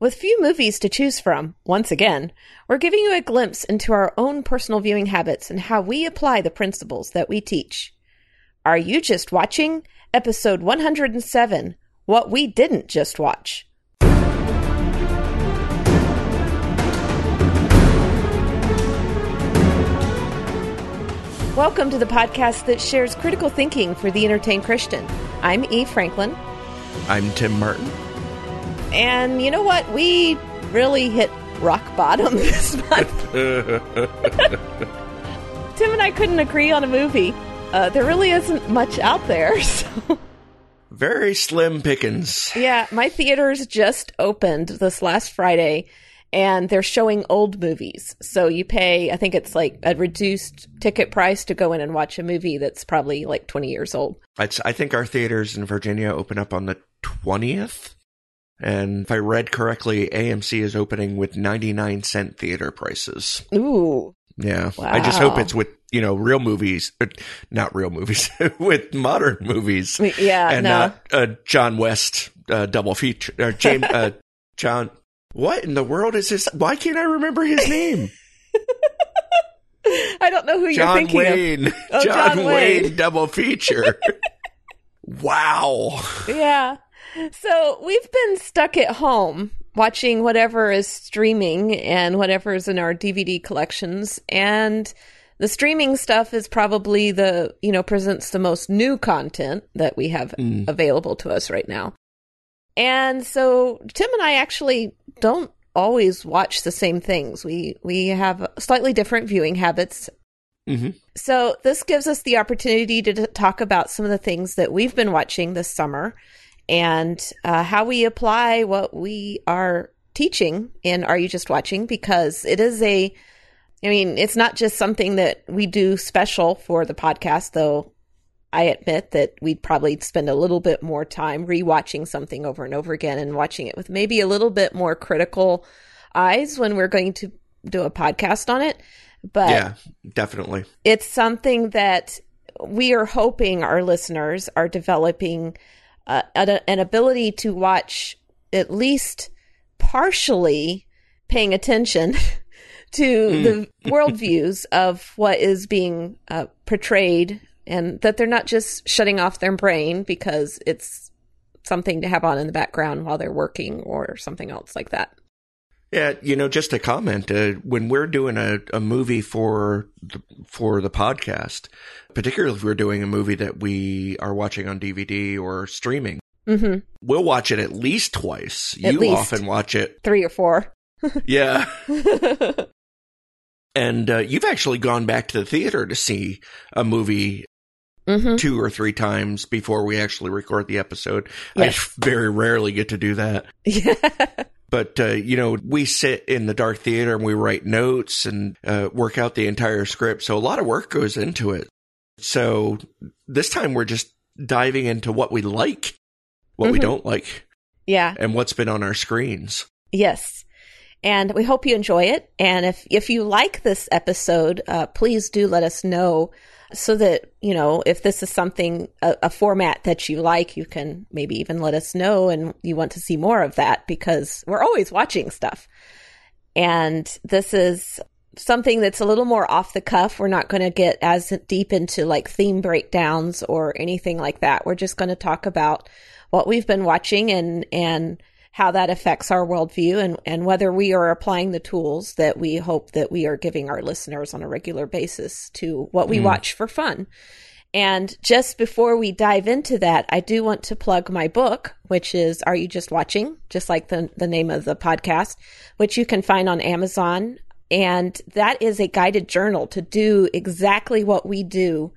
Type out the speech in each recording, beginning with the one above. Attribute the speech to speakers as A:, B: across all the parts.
A: With few movies to choose from, once again, we're giving you a glimpse into our own personal viewing habits and how we apply the principles that we teach. Are you just watching? Episode 107 What We Didn't Just Watch. Welcome to the podcast that shares critical thinking for the entertained Christian. I'm Eve Franklin.
B: I'm Tim Martin.
A: And you know what? We really hit rock bottom this month. Tim and I couldn't agree on a movie. Uh, there really isn't much out there. So.
B: Very slim pickings.
A: Yeah, my theaters just opened this last Friday and they're showing old movies. So you pay, I think it's like a reduced ticket price to go in and watch a movie that's probably like 20 years old.
B: It's, I think our theaters in Virginia open up on the 20th. And if I read correctly, AMC is opening with 99 cent theater prices.
A: Ooh.
B: Yeah.
A: Wow.
B: I just hope it's with, you know, real movies, uh, not real movies, with modern movies.
A: Yeah,
B: and
A: no.
B: not a John West uh, double feature. Or James, uh, John, what in the world is this? Why can't I remember his name?
A: I don't know who you're
B: John
A: thinking
B: Wayne.
A: of. Oh,
B: John,
A: John
B: Wayne.
A: Wayne.
B: double feature. wow.
A: Yeah. So we've been stuck at home watching whatever is streaming and whatever is in our DVD collections. And the streaming stuff is probably the, you know, presents the most new content that we have
B: Mm.
A: available to us right now. And so Tim and I actually don't always watch the same things. We we have slightly different viewing habits
B: hmm
A: so, this gives us the opportunity to, t- talk about some of the things that we've been watching this summer and uh, how we apply what we are teaching in Are You Just Watching? Because it is a, I mean, it's not just something that we do special for the podcast, though I admit that we'd probably spend a little bit more time rewatching something over and over again and watching it with maybe a little bit more critical eyes when we're going to do a podcast on it. But
B: Yeah, definitely.
A: it's something that we are hoping our listeners are developing uh, an, ability to watch at least partially paying attention to the worldviews of what is being uh, portrayed and that they're not just shutting off their brain because it's something to have on in the background while they're working or something else like that.
B: Yeah, you know, just a comment. Uh, when we're doing a, a movie for the, for the podcast, particularly if we're doing a movie that we are watching on DVD or streaming,
A: hmm
B: we'll watch it at least twice.
A: At
B: you
A: least.
B: often watch it,
A: Three or four.
B: yeah. And uh, you've actually gone back to the theater to see a movie
A: hmm
B: two or three times before we actually record the episode.
A: Yes.
B: I very rarely get to do that.
A: Yeah.
B: But, uh, you know, we sit in the dark theater and we write notes and uh, work out the entire script. So a lot of work goes into it. So this time we're just diving into what we like, what we
A: Mhm.
B: don't like,
A: yeah.
B: and what's been on our screens.
A: Yes. And we hope you enjoy it. And if, if you like this episode, uh, please do let us know so that, you know, if this is something, a, a format that you like, you can maybe even let us know and you want to see more of that because we're always watching stuff. And this is something that's a little more off the cuff. We're not going to get as deep into like theme breakdowns or anything like that. We're just going to talk about what we've been watching and, and, how that affects our worldview and, and whether we are applying the tools that we hope that we are giving our listeners on a regular basis to what we
B: Mm.
A: watch for fun. And just before we dive into that, I do want to plug my book, which is Are You Just Watching? Just like the, the name of the podcast, which you can find on Amazon. And that is a guided journal to do exactly what we do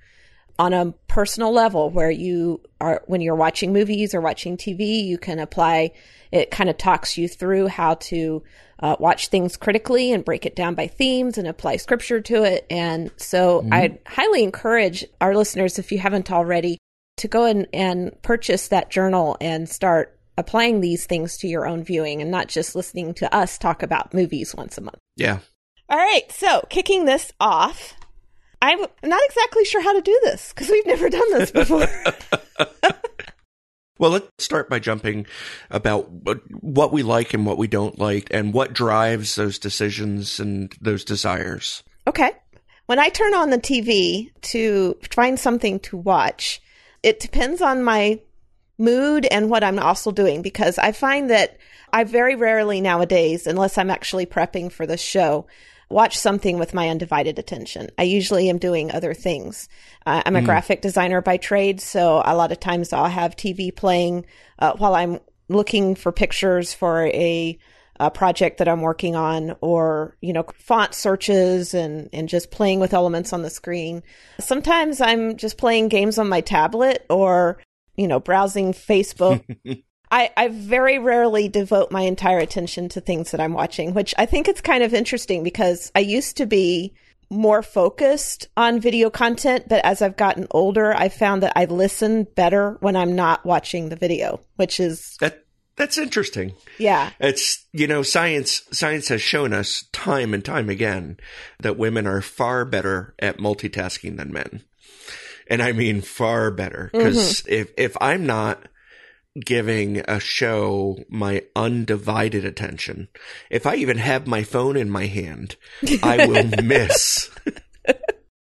A: on a personal level where you are when you're watching movies or watching TV, you can apply it kind of talks you through how to uh, watch things critically and break it down by themes and apply scripture to it. And so I'd highly encourage our listeners, if you haven't already, to go in and purchase that journal and start applying these things to your own viewing and not just listening to us talk about movies once a month.
B: Yeah.
A: All right, so kicking this off, I'm not exactly sure how to do this because we've never done this before.
B: Well, let's start by jumping about what we like and what we don't like and what drives those decisions and those desires.
A: Okay. When I turn on the TV to find something to watch, it depends on my mood and what I'm also doing because I find that I very rarely nowadays, unless I'm actually prepping for the show, watch something with my undivided attention. I usually am doing other things. Uh, I'm a mm. graphic designer by trade, so a lot of times I'll have TV playing uh, while I'm looking for pictures for a, a, project that I'm working on, or you know, font searches and and just playing with elements on the screen. Sometimes I'm just playing games on my tablet or you know, browsing Facebook. I, I very rarely devote my entire attention to things that I'm watching, which I think it's kind of interesting because I used to be more focused on video content, but as I've gotten older, I found that I listen better when I'm not watching the video, which is
B: that that's interesting.
A: Yeah.
B: It's you know, science science has shown us time and time again that women are far better at multitasking than men and I mean far better because mm-hmm. if if I'm not giving a show my undivided attention, if I even have my phone in my hand, I will miss.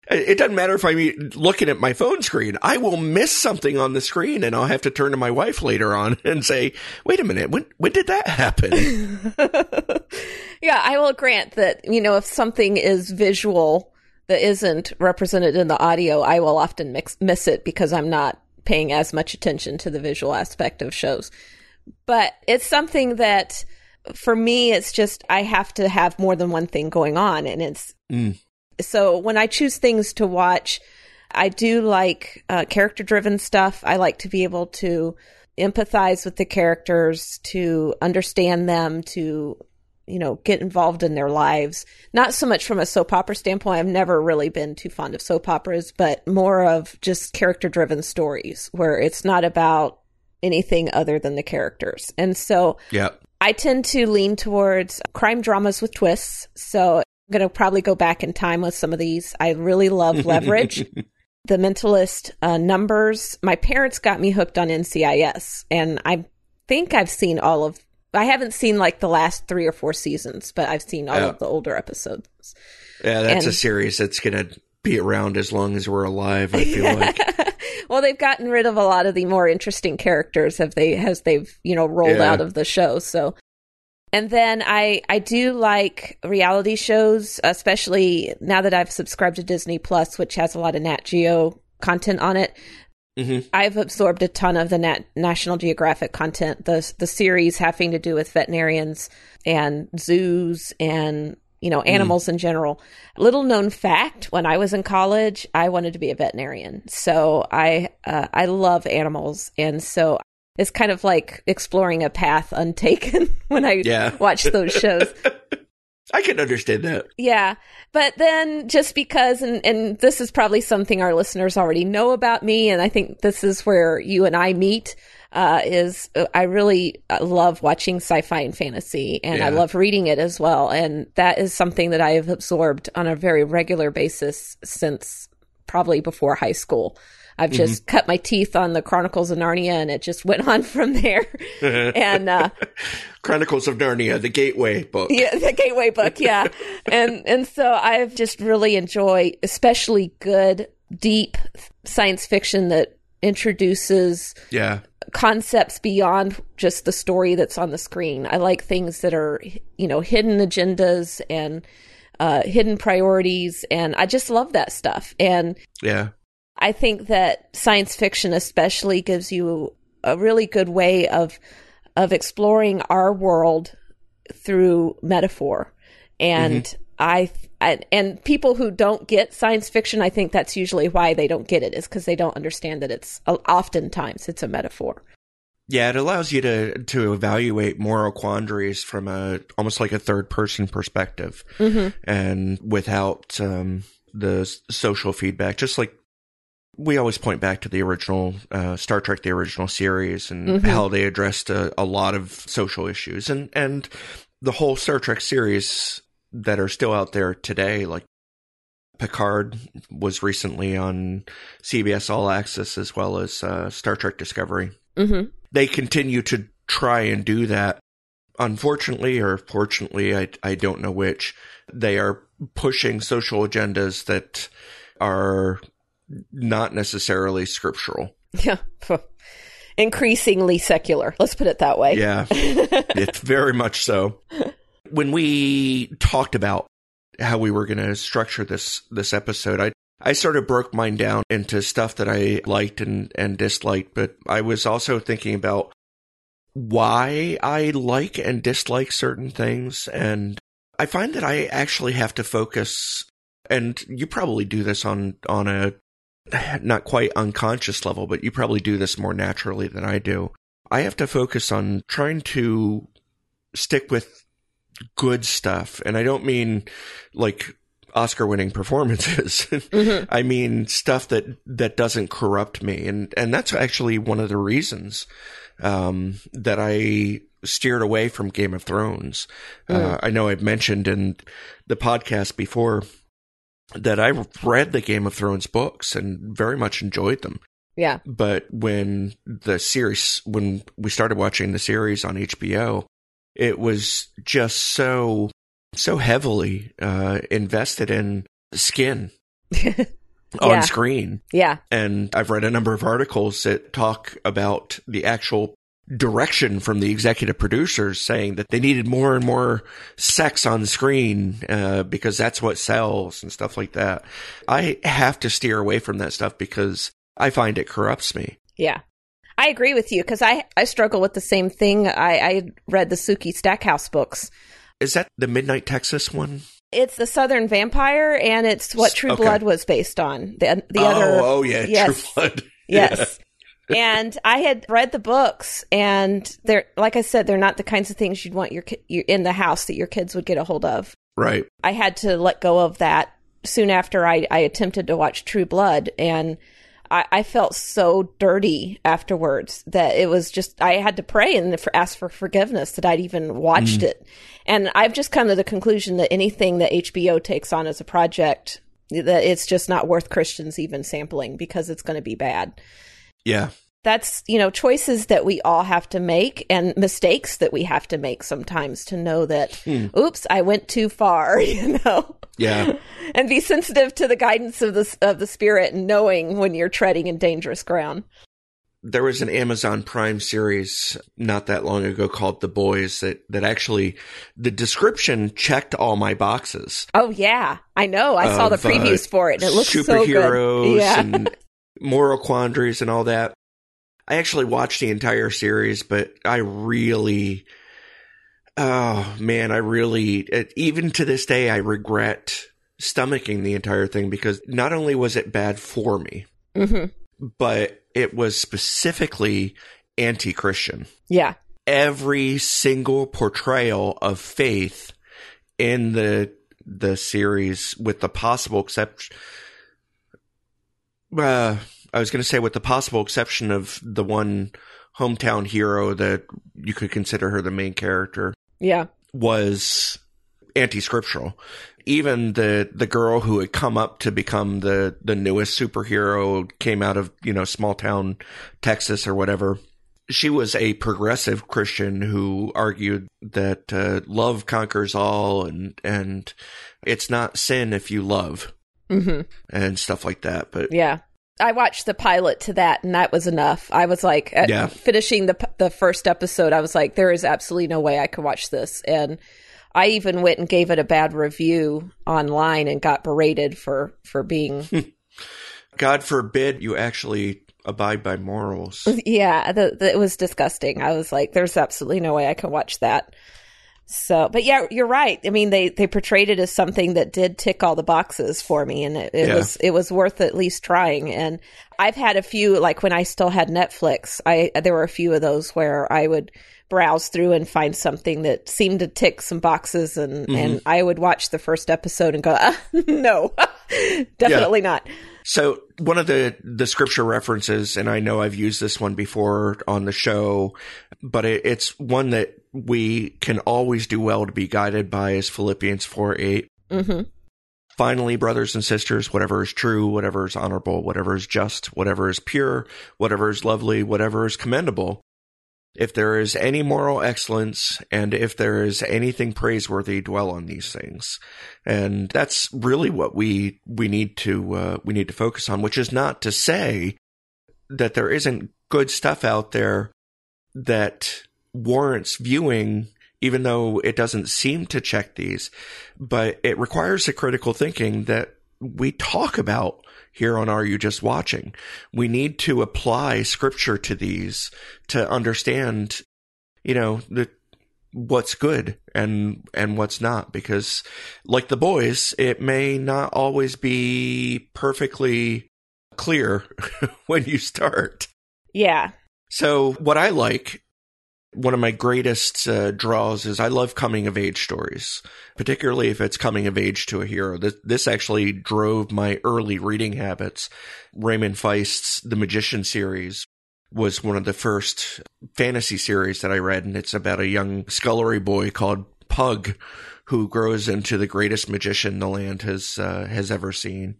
B: It doesn't matter if I'm looking at my phone screen. I will miss something on the screen and I'll have to turn to my wife later on and say, wait a minute, when, when did that happen?
A: yeah, I will grant that, you know, if something is visual, that isn't represented in the audio, I will often mix, miss it because I'm not paying as much attention to the visual aspect of shows. But it's something that for me, it's just I have to have more than one thing going on. And it's mm. so when I choose things to watch, I do like uh, character driven stuff. I like to be able to empathize with the characters, to understand them, to you know, get involved in their lives. Not so much from a soap opera standpoint. I've never really been too fond of soap operas, but more of just character driven stories where it's not about anything other than the characters. And so
B: yeah.
A: I tend to lean towards crime dramas with twists. So I'm going to probably go back in time with some of these. I really love Leverage. the Mentalist uh, numbers. My parents got me hooked on NCIS, and I think I've seen all of I haven't seen like the last three or four seasons, but I've seen all of the older episodes.
B: Yeah, that's and, a series that's going to be around as long as we're alive. I feel like.
A: well, they've gotten rid of a lot of the more interesting characters have they as they've you know rolled yeah. out of the show. So, and then I I do like reality shows, especially now that I've subscribed to Disney Plus, which has a lot of Nat Geo content on it. Mm-hmm. I've absorbed a ton of the Nat- National Geographic content, the the series having to do with veterinarians and zoos and you know animals mm. in general. Little known fact: when I was in college, I wanted to be a veterinarian, so I uh, I love animals, and so it's kind of like exploring a path untaken when I yeah. watch those shows.
B: I can understand that.
A: Yeah. But then just because, and, and this is probably something our listeners already know about me, and I think this is where you and I meet, uh, is uh, I really uh, love watching sci-fi and fantasy, and yeah. I love reading it as well. And that is something that I have absorbed on a very regular basis since probably before high school. I've just mm-hmm. cut my teeth on the Chronicles of Narnia, and it just went on from there. and uh,
B: Chronicles of Narnia, the Gateway book.
A: Yeah, the Gateway book. Yeah, and and so I've just really enjoyed, especially good, deep science fiction that introduces
B: yeah
A: concepts beyond just the story that's on the screen. I like things that are you know hidden agendas and uh, hidden priorities, and I just love that stuff. And
B: yeah,
A: I think that science fiction especially gives you a really good way of of exploring our world through metaphor. And mm-hmm. I, I and people who don't get science fiction, I think that's usually why they don't get it is because they don't understand that it's oftentimes it's a metaphor.
B: Yeah, it allows you to to evaluate moral quandaries from a almost like a third person perspective, mm-hmm. and without um, the social feedback, just like we always point back to the original uh, Star Trek, the original series, and mm-hmm. how they addressed a, a, lot of social issues, and and the whole Star Trek series that are still out there today, like Picard was recently on CBS All Access as well as uh, Star Trek Discovery.
A: hmm
B: They continue to try and do that. Unfortunately, or fortunately, I, I don't know which, they are pushing social agendas that are not necessarily scriptural.
A: Yeah. Increasingly secular. Let's put it that way.
B: Yeah, it's very much so. When we talked about how we were going to structure this this episode, I I sort of broke mine down into stuff that I liked and and disliked, but I was also thinking about why I like and dislike certain things and I find that I actually have to focus and you probably do this on on a not quite unconscious level, but you probably do this more naturally than I do. I have to focus on trying to stick with good stuff. And I don't mean like Oscar winning performances.
A: Mhm.
B: I mean stuff that that doesn't corrupt me. And and that's actually one of the reasons um that I steered away from Game of Thrones. Uh, I know I've mentioned in the podcast before that I read the Game of Thrones books and very much enjoyed them.
A: Yeah.
B: But when the series, when we started watching the series on HBO, it was just so, so heavily uh, invested in skin
A: Yeah.
B: on screen.
A: Yeah.
B: And I've read a number of articles that talk about the actual direction from the executive producers saying that they needed more and more sex on screen uh, because that's what sells and stuff like that. I have to steer away from that stuff because I find it corrupts me.
A: Yeah. I agree with you because I, I struggle with the same thing. I, I read the Sookie Stackhouse books.
B: Is that the Midnight Texas one?
A: It's the Southern Vampire, and it's what True
B: Okay.
A: Blood was based on. The the
B: oh,
A: other,
B: oh yeah,
A: yes.
B: True Blood.
A: yes. And I had read the books, and they're like I said, they're not the kinds of things you'd want your ki- in the house that your kids would get a hold of.
B: Right.
A: I had to let go of that soon after I, I attempted to watch True Blood, and I, I felt so dirty afterwards that it was just I had to pray and for, ask for forgiveness that I'd even watched mm. it. And I've just come to the conclusion that anything that HBO takes on as a project, that it's just not worth Christians even sampling because it's going to be bad
B: Yeah,
A: that's you know choices that we all have to make and mistakes that we have to make sometimes to know that oops i went too far you know?
B: Yeah.
A: and be sensitive to the guidance of the of the spirit and knowing when you're treading in dangerous ground.
B: There was an Amazon Prime series not that long ago called The Boys that, that actually the description checked all my boxes.
A: oh yeah. I know. I saw the
B: of, uh,
A: previews for it and it looks so
B: superheroes
A: good yeah.
B: and moral quandaries and all that. I actually watched the entire series, but I really, oh man, I really, even to this day, I regret stomaching the entire thing because not only was it bad for me,
A: hmm
B: but it was specifically anti-Christian.
A: yeah
B: Every single portrayal of faith in the the series, with the possible exception, uh, I was going to say with the possible exception of the one hometown hero that you could consider her the main character,
A: yeah
B: was anti-scriptural. Even the the girl who had come up to become the the newest superhero came out of you know small town Texas or whatever. She was a progressive Christian who argued that uh, love conquers all, and and it's not sin if you love
A: hmm
B: and stuff like that. But
A: Yeah. I watched the pilot to that and that was enough. I was like at
B: Yeah.
A: finishing the the first episode I was like there is absolutely no way I could watch this and I even went and gave it a bad review online and got berated for for being
B: God forbid you actually abide by morals.
A: yeah, the, the, it was disgusting. I was like there's absolutely no way I can watch that. So, but yeah, you're right. I mean, they they portrayed it as something that did tick all the boxes for me, and it, it
B: Yeah.
A: was it was worth at least trying. And I've had a few, like when I still had Netflix, I there were a few of those where I would browse through and find something that seemed to tick some boxes, and and I would watch the first episode and go, ah, no, definitely not.
B: So one of the the scripture references, and I know I've used this one before on the show, but it, it's one that we can always do well to be guided by is Philippians four eight.
A: hmm
B: Finally, brothers and sisters, whatever is true, whatever is honorable, whatever is just, whatever is pure, whatever is lovely, whatever is commendable, if there is any moral excellence and if there is anything praiseworthy, dwell on these things. And that's really what we, we need to, uh, we need to focus on, which is not to say that there isn't good stuff out there that warrants viewing, even though it doesn't seem to check these, but it requires the critical thinking that we talk about here on Are You Just Watching? We need to apply scripture to these to understand, you know, the, what's good and, and what's not. Because like the boys, it may not always be perfectly clear when you start.
A: Yeah.
B: So what I like one of my greatest uh, draws is I love coming of age stories, particularly if it's coming of age to a hero. This, this actually drove my early reading habits. Raymond Feist's The Magician series was one of the first fantasy series that I read, and it's about a young scullery boy called Pug who grows into the greatest magician the land has uh, has ever seen.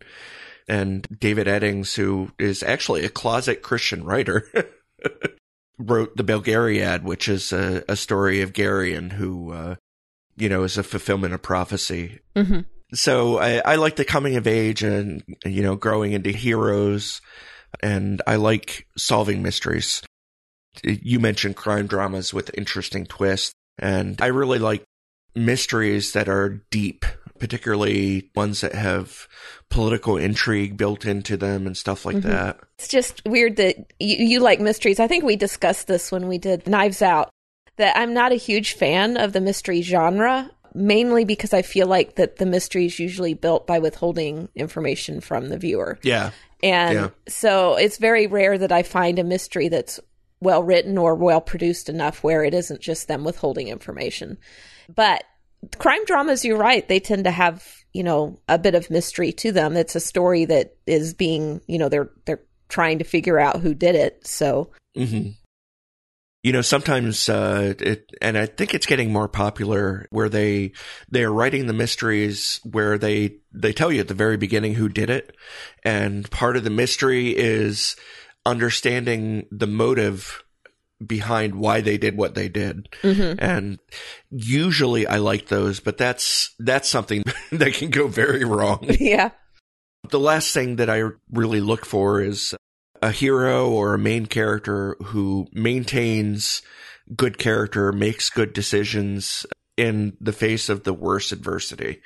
B: And David Eddings, who is actually a closet Christian writer. wrote the Belgariad, which is a, a story of Garion, who, uh, you know, is a fulfillment of prophecy.
A: Mm-hmm.
B: So I, I like the coming of age and, you know, growing into heroes. And I like solving mysteries. You mentioned crime dramas with interesting twists. And I really like mysteries that are deep particularly ones that have political intrigue built into them and stuff like mm-hmm. that.
A: It's just weird that you, you like mysteries. I think we discussed this when we did Knives Out, that I'm not a huge fan of the mystery genre, mainly because I feel like that the mystery is usually built by withholding information from the viewer.
B: Yeah.
A: And yeah. so it's very rare that I find a mystery that's well written or well produced enough where it isn't just them withholding information. But crime dramas, you're right. They tend to have, you know, a bit of mystery to them. It's a story that is being, you know, they're, they're trying to figure out who did it. So,
B: mm-hmm. you know, sometimes, uh, it, and I think it's getting more popular where they, they're writing the mysteries where they, they tell you at the very beginning who did it. And part of the mystery is understanding the motive behind why they did what they did. Mm-hmm. And usually I like those, but that's, that's something that can go very wrong.
A: Yeah.
B: The last thing that I really look for is a hero or a main character who maintains good character, makes good decisions in the face of the worst adversity.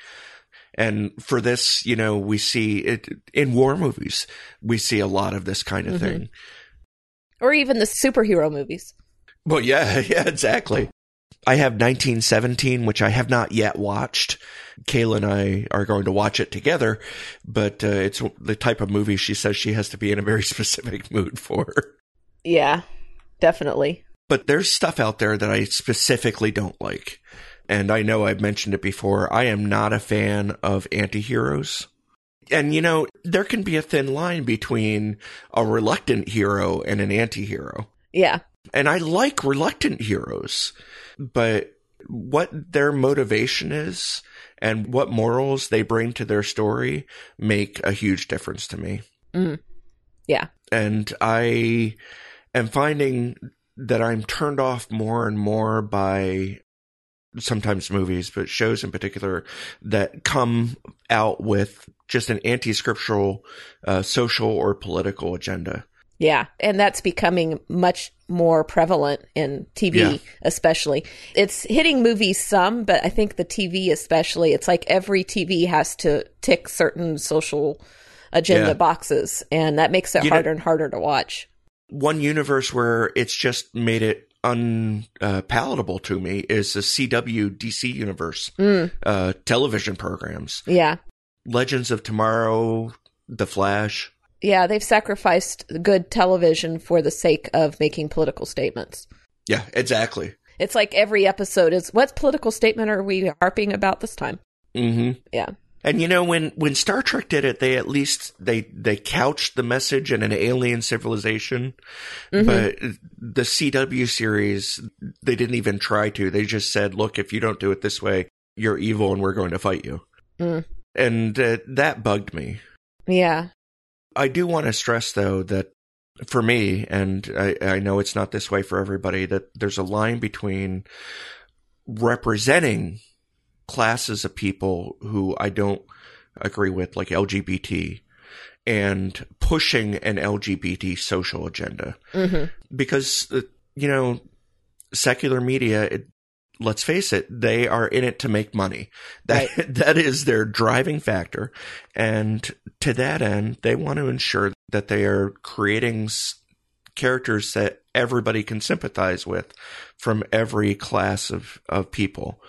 B: And for this, you know, we see it in war movies. We see a lot of this kind of mm-hmm. thing
A: or even the superhero movies.
B: Well, yeah, yeah, exactly. I have 1917, which I have not yet watched. Kayla and I are going to watch it together, but uh, it's the type of movie she says she has to be in a very specific mood for.
A: Yeah, definitely.
B: But there's stuff out there that I specifically don't like. And I know I've mentioned it before. I am not a fan of anti-heroes. And you know, there can be a thin line between a reluctant hero and an anti-hero.
A: Yeah.
B: And I like reluctant heroes, but what their motivation is and what morals they bring to their story make a huge difference to me.
A: Mm. Yeah.
B: And I am finding that I'm turned off more and more by sometimes movies, but shows in particular that come out with just an anti-scriptural uh, social or political agenda.
A: Yeah, and that's becoming much more prevalent in TV, yeah. especially. It's hitting movies some, but I think the TV especially, it's like every TV has to tick certain social agenda yeah. boxes, and that makes it you harder know, and harder to watch.
B: One universe where it's just made it unpalatable uh, to me is the CW DC universe mm. uh, television programs.
A: Yeah.
B: Legends of Tomorrow, The Flash.
A: Yeah, they've sacrificed good television for the sake of making political statements.
B: Yeah, exactly.
A: It's like every episode is what political statement are we harping about this time?
B: Mm-hmm.
A: Yeah.
B: And you know when when Star Trek did it, they at least they they couched the message in an alien civilization, mm-hmm. but the CW series they didn't even try to. They just said, "Look, if you don't do it this way, you're evil, and we're going to fight you."
A: Mm.
B: And uh, that bugged me.
A: Yeah.
B: I do want to stress, though, that for me, and I, I know it's not this way for everybody, that there's a line between representing classes of people who I don't agree with, like LGBT, and pushing an LGBT social agenda.
A: hmm
B: Because, uh, you know, secular media, it, let's face it, they are in it to make money. That, that is their driving factor. And to that end, they want to ensure that they are creating characters that everybody can sympathize with from every class of, of people.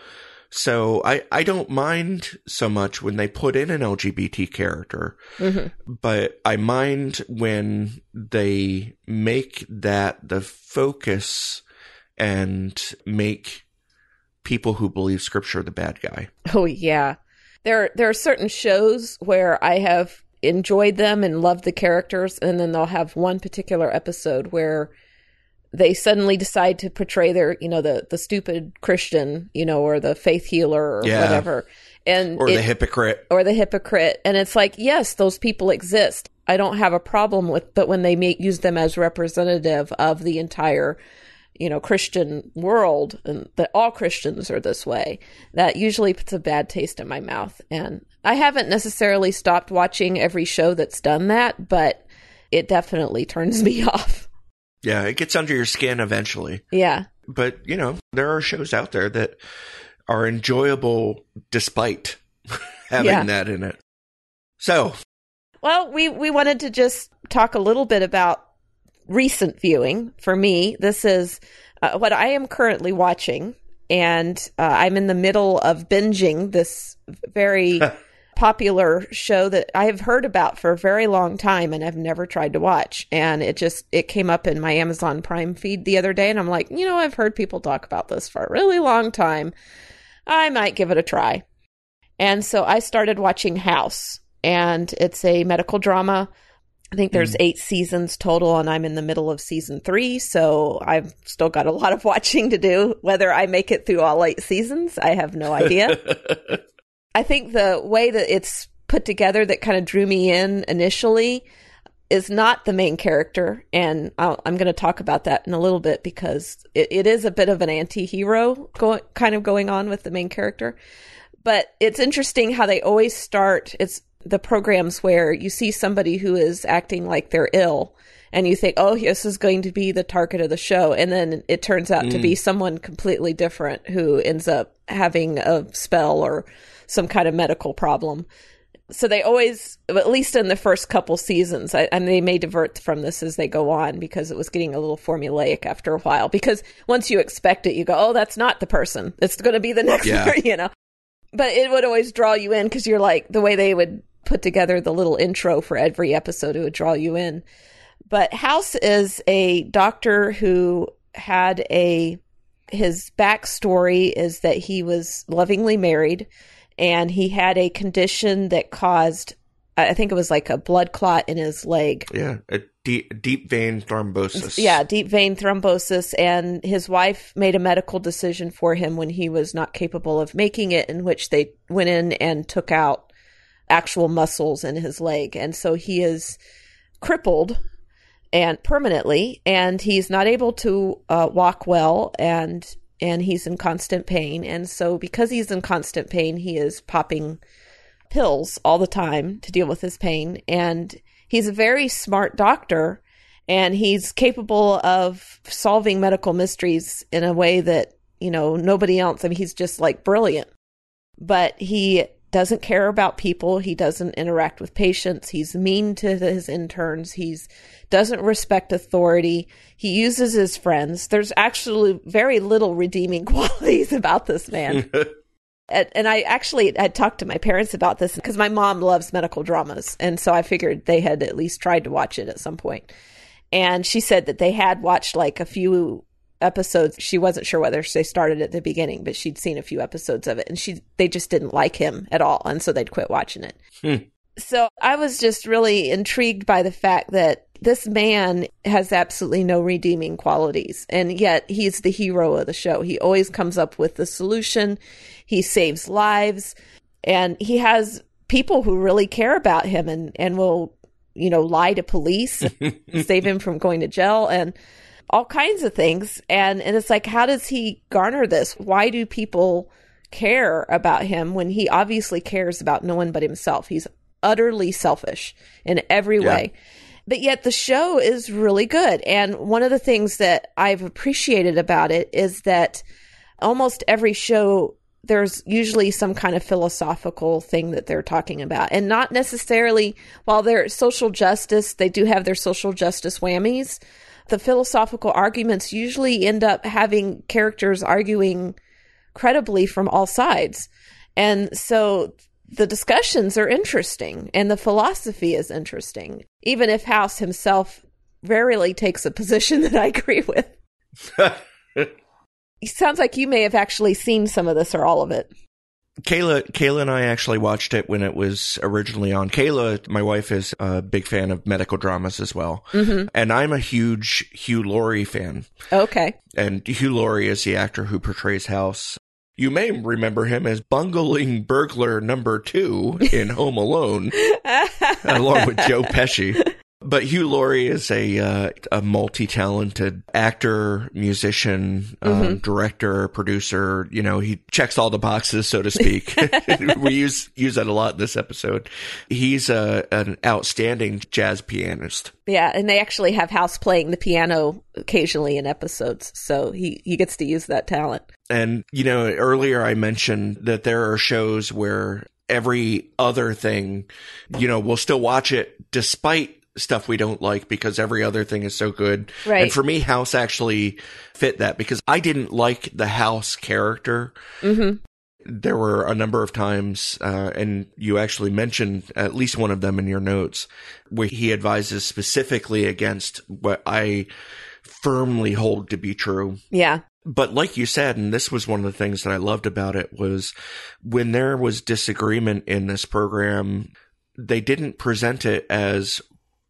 B: So I, I don't mind so much when they put in an LGBT character,
A: hmm
B: but I mind when they make that the focus and make people who believe scripture the bad guy.
A: Oh yeah. There there are certain shows where I have enjoyed them and loved the characters and then they'll have one particular episode where they suddenly decide to portray their, you know, the the stupid Christian, you know, or the faith healer or
B: Yeah.
A: whatever. And
B: Or
A: it-
B: the hypocrite.
A: or the hypocrite and it's like yes those people exist i don't have a problem with but when they make use them as representative of the entire you know christian world and that all christians are this way that usually puts a bad taste in my mouth and i haven't necessarily stopped watching every show that's done that but it definitely turns me off
B: Yeah, it gets under your skin eventually.
A: yeah
B: But, you know, there are shows out there that are enjoyable despite having
A: Yeah.
B: that in it. So,
A: Well, we we wanted to just talk a little bit about recent viewing. For me, this is uh, what I am currently watching, and uh, I'm in the middle of binging this very popular show that I have heard about for a very long time and I've never tried to watch. And it just it came up in my Amazon Prime feed the other day, and I'm like, you know, I've heard people talk about this for a really long time. I might give it a try. And so I started watching House, and it's a medical drama. I think there's mm. eight seasons total, and I'm in the middle of season three, so I've still got a lot of watching to do. Whether I make it through all eight seasons, I have no idea. I think the way that it's put together that kind of drew me in initially is not the main character. And I'll, I'm going to talk about that in a little bit because it, it is a bit of an anti hero go, kind of going on with the main character. But it's interesting how they always start. It's the programs where you see somebody who is acting like they're ill and you think, oh, this is going to be the target of the show. And then it turns out to be mm. someone completely different who ends up having a spell or some kind of medical problem. So they always, at least in the first couple seasons, I, and they may divert from this as they go on because it was getting a little formulaic after a while. Because once you expect it, you go, oh, that's not the person. It's going to be the next
B: Yeah.
A: one, you know. But it would always draw you in because you're like, the way they would put together the little intro for every episode, it would draw you in. But House is a doctor who had a his backstory is that he was lovingly married and he had a condition that caused I think it was like a blood clot in his leg.
B: yeah, a deep, deep vein thrombosis.
A: Yeah, deep vein thrombosis. And his wife made a medical decision for him when he was not capable of making it, in which they went in and took out actual muscles in his leg. And so he is crippled and permanently, and he's not able to uh, walk well, and and he's in constant pain. And so, because he's in constant pain, he is popping pills all the time to deal with his pain. And he's a very smart doctor, and he's capable of solving medical mysteries in a way that you know nobody else. I mean, he's just like brilliant, but he doesn't care about people. He doesn't interact with patients. He's mean to his interns. He's doesn't respect authority. He uses his friends. There's actually very little redeeming qualities about this man. and, and I actually had talked to my parents about this because my mom loves medical dramas, and so I figured they had at least tried to watch it at some point. And she said that they had watched like a few episodes. She wasn't sure whether they started at the beginning, but she'd seen a few episodes of it, and she they just didn't like him at all, and so they'd quit watching it.
B: Hmm.
A: So I was just really intrigued by the fact that this man has absolutely no redeeming qualities, and yet he's the hero of the show. He always comes up with the solution. He saves lives, and he has people who really care about him and, and will, you know, lie to police, save him from going to jail and all kinds of things. And, and it's like, how does he garner this? Why do people care about him when he obviously cares about no one but himself? He's utterly selfish in every yeah. way. But yet the show is really good. And one of the things that I've appreciated about it is that almost every show there's usually some kind of philosophical thing that they're talking about and not necessarily while they're social justice they do have their social justice whammies the philosophical arguments usually end up having characters arguing credibly from all sides and so the discussions are interesting and the philosophy is interesting even if house himself rarely takes a position that i agree with it sounds like you may have actually seen some of this or all of it.
B: Kayla, Kayla and I actually watched it when it was originally on. Kayla, my wife, is a big fan of medical dramas as well, mm-hmm. and I'm a huge Hugh Laurie fan.
A: Okay,
B: and Hugh Laurie is the actor who portrays House. You may remember him as bungling burglar number two in Home Alone, along with Joe Pesci. But Hugh Laurie is a uh, a multi talented actor, musician, um, mm-hmm. director, producer. You know, he checks all the boxes, so to speak. we use use that a lot in this episode. He's a an outstanding jazz pianist.
A: Yeah, and they actually have House playing the piano occasionally in episodes, so he he gets to use that talent.
B: And you know, earlier I mentioned that there are shows where every other thing, you know, we'll still watch it despite stuff we don't like because every other thing is so good.
A: Right.
B: And for me, House actually fit that because I didn't like the House character. Mm-hmm. There were a number of times, uh, and you actually mentioned at least one of them in your notes, where he advises specifically against what I firmly hold to be true.
A: Yeah.
B: But like you said, and this was one of the things that I loved about it was when there was disagreement in this program, they didn't present it as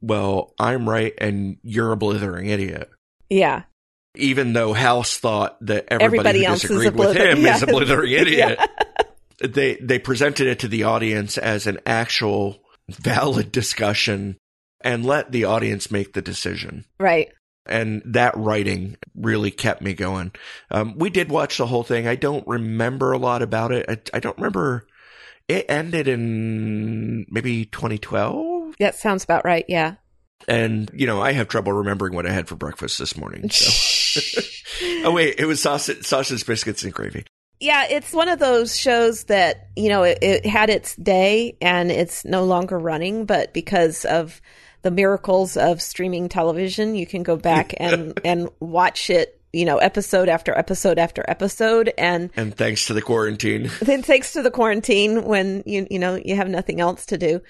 B: well, I'm right and you're a blithering idiot.
A: Yeah.
B: Even though House thought that everybody, everybody who disagreed with him yeah. is a blithering idiot. yeah. They they presented it to the audience as an actual valid discussion and let the audience make the decision.
A: Right.
B: And that writing really kept me going. Um, we did watch the whole thing. I don't remember a lot about it. I, I don't remember. It ended in maybe 2012
A: that sounds about right. Yeah.
B: And, you know, I have trouble remembering what I had for breakfast this morning. So. oh, wait, it was sausage, sausage, biscuits, and gravy.
A: Yeah, it's one of those shows that, you know, it, it had its day and it's no longer running, but because of the miracles of streaming television, you can go back and, and watch it you know, episode after episode after episode, and
B: and thanks to the quarantine,
A: then thanks to the quarantine, when you you know you have nothing else to do,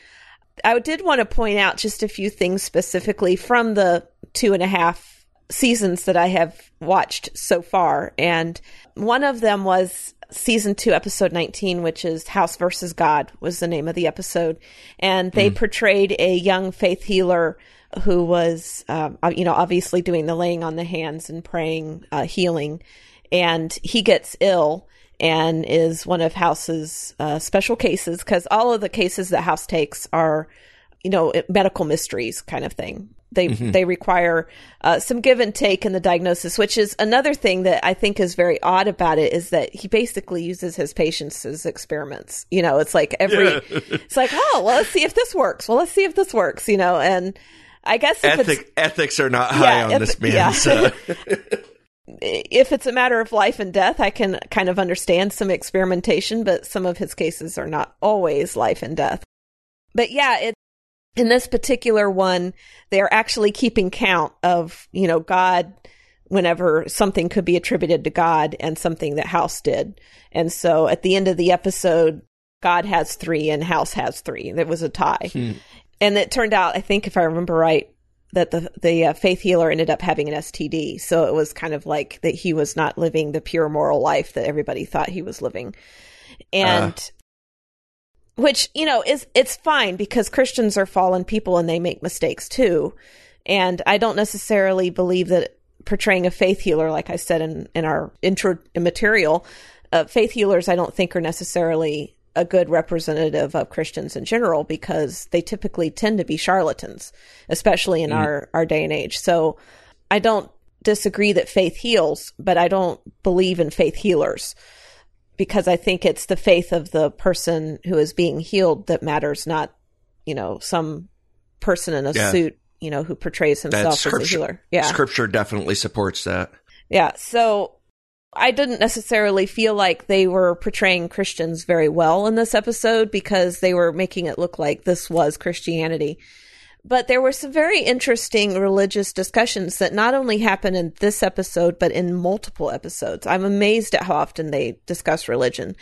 A: I did want to point out just a few things specifically from the two and a half seasons that I have watched so far. And one of them was season two, episode 19, which is House versus God was the name of the episode. And they mm. portrayed a young faith healer who was, um, you know, obviously doing the laying on the hands and praying, uh, healing. And he gets ill and is one of House's uh, special cases because all of the cases that House takes are, you know, medical mysteries kind of thing. They mm-hmm. they require uh, some give and take in the diagnosis, which is another thing that I think is very odd about it is that he basically uses his patients as experiments. You know, it's like every yeah. it's like, oh, well, let's see if this works. Well, let's see if this works. You know, and I guess
B: Ethic, ethics are not high yeah, on this man's. Yeah.
A: If it's a matter of life and death, I can kind of understand some experimentation, but some of his cases are not always life and death. But yeah, it, in this particular one, they're actually keeping count of, you know, God whenever something could be attributed to God and something that House did. And so at the end of the episode, God has three and House has three. There was a tie. Hmm. And it turned out, I think if I remember right, that the the uh, faith healer ended up having an STD. So it was kind of like that he was not living the pure moral life that everybody thought he was living. And uh. which, you know, is it's fine because Christians are fallen people and they make mistakes too. And I don't necessarily believe that portraying a faith healer like I said in in our intro material, uh, faith healers I don't think are necessarily a good representative of Christians in general because they typically tend to be charlatans, especially in mm. our, our day and age. So I don't disagree that faith heals, but I don't believe in faith healers because I think it's the faith of the person who is being healed that matters, not, you know, some person in a yeah. suit, you know, who portrays himself as a healer.
B: Yeah. Scripture definitely supports that.
A: Yeah. So I didn't necessarily feel like they were portraying Christians very well in this episode because they were making it look like this was Christianity. But there were some very interesting religious discussions that not only happen in this episode, but in multiple episodes. I'm amazed at how often they discuss religion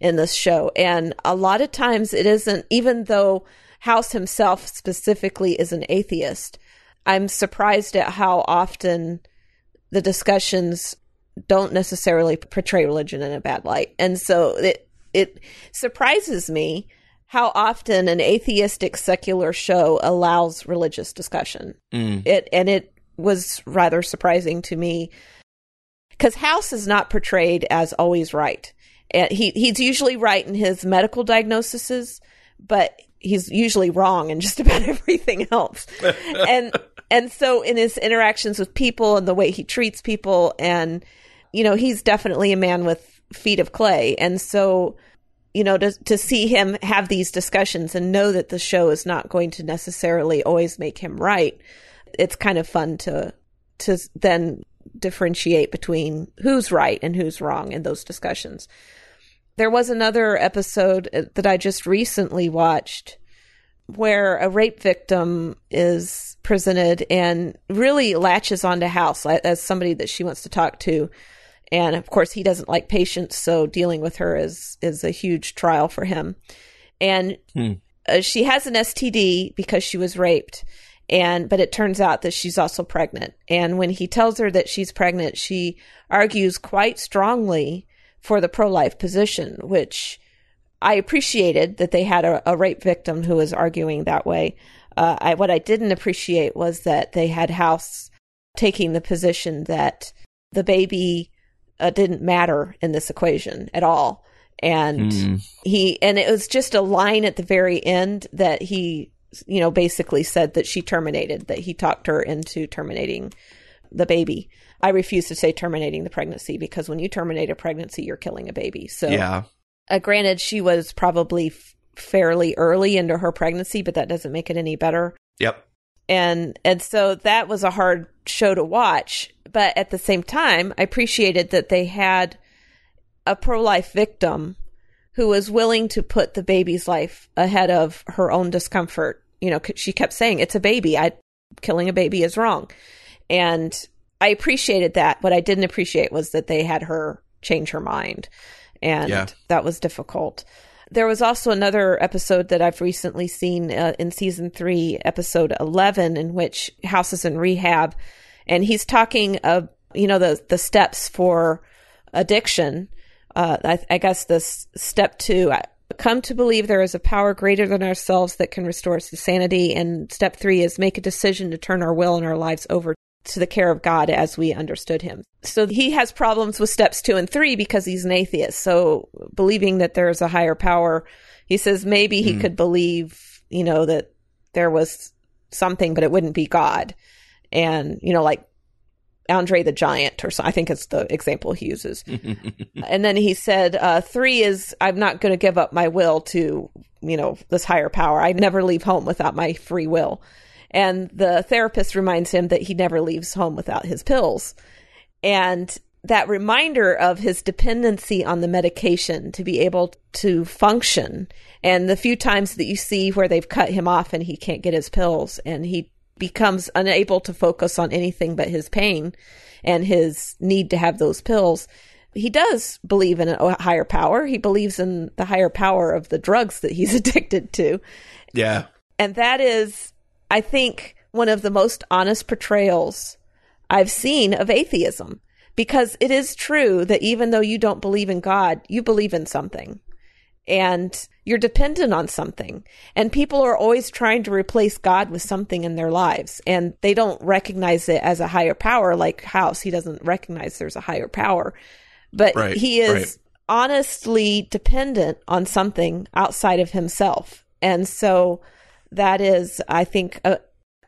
A: in this show. And a lot of times it isn't, even though House himself specifically is an atheist, I'm surprised at how often the discussions don't necessarily portray religion in a bad light. And so it it surprises me how often an atheistic secular show allows religious discussion. Mm. It and it was rather surprising to me because House is not portrayed as always right. And he he's usually right in his medical diagnoses, but he's usually wrong in just about everything else. and and so in his interactions with people and the way he treats people and you know, he's definitely a man with feet of clay. And so, you know, to, to see him have these discussions and know that the show is not going to necessarily always make him right, it's kind of fun to, to then differentiate between who's right and who's wrong in those discussions. There was another episode uh, that I just recently watched where a rape victim is presented and really latches onto House as somebody that she wants to talk to. And of course he doesn't like patients so dealing with her is is a huge trial for him. And hmm. uh, she has an STD because she was raped. And but it turns out that she's also pregnant. And when he tells her that she's pregnant she argues quite strongly for the pro-life position which I appreciated that they had a, a rape victim who was arguing that way uh, I, what I didn't appreciate was that they had House taking the position that the baby uh, didn't matter in this equation at all. And mm. he, and it was just a line at the very end that he, you know, basically said that she terminated, that he talked her into terminating the baby. I refuse to say terminating the pregnancy because when you terminate a pregnancy, you're killing a baby. So,
B: yeah.
A: Uh, granted, she was probably f- fairly early into her pregnancy, but that doesn't make it any better.
B: Yep.
A: And and so that was a hard show to watch but at the same time, I appreciated that they had a pro life victim who was willing to put the baby's life ahead of her own discomfort. You know, she kept saying, it's a baby. I, killing a baby is wrong. And I appreciated that. What I didn't appreciate was that they had her change her mind. And yeah. that was difficult. There was also another episode that I've recently seen uh, in season three, episode 11, in which House is in rehab and he's talking of you know the the steps for addiction. Uh, I, I guess this step two. Come to believe there is a power greater than ourselves that can restore us to sanity. And step three is make a decision to turn our will and our lives over to the care of God as we understood him. So he has problems with steps two and three because he's an atheist. So believing that there is a higher power, he says maybe he mm. could believe, you know, that there was something, but it wouldn't be God and you know like Andre the Giant, or so, I think it's the example he uses. and then he said, uh, three is I'm not going to give up my will to, you know, this higher power. I never leave home without my free will. And the therapist reminds him that he never leaves home without his pills. And that reminder of his dependency on the medication to be able to function. And the few times that you see where they've cut him off and he can't get his pills and he becomes unable to focus on anything but his pain and his need to have those pills. He does believe in a higher power. He believes in the higher power of the drugs that he's addicted to.
B: Yeah.
A: And that is, I think, one of the most honest portrayals I've seen of atheism. Because it is true that even though you don't believe in God, you believe in something and you're dependent on something. And people are always trying to replace God with something in their lives. And they don't recognize it as a higher power, like House. He doesn't recognize there's a higher power. But right, he is right. honestly dependent on something outside of himself. And so that is, I think, uh,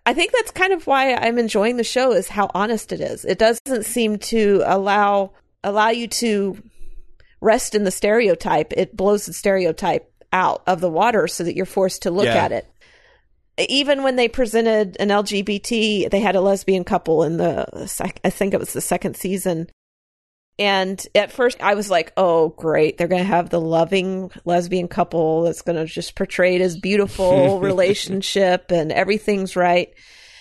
A: I think that's kind of why I'm enjoying the show is how honest it is. It doesn't seem to allow allow you to rest in the stereotype. It blows the stereotype out of the water so that you're forced to look
B: Yeah.
A: at it. Even when they presented an LGBT, they had a lesbian couple in the I think it was the second season. And at first I was like, "Oh, great. They're going to have the loving lesbian couple that's going to just portray it as beautiful relationship and everything's right."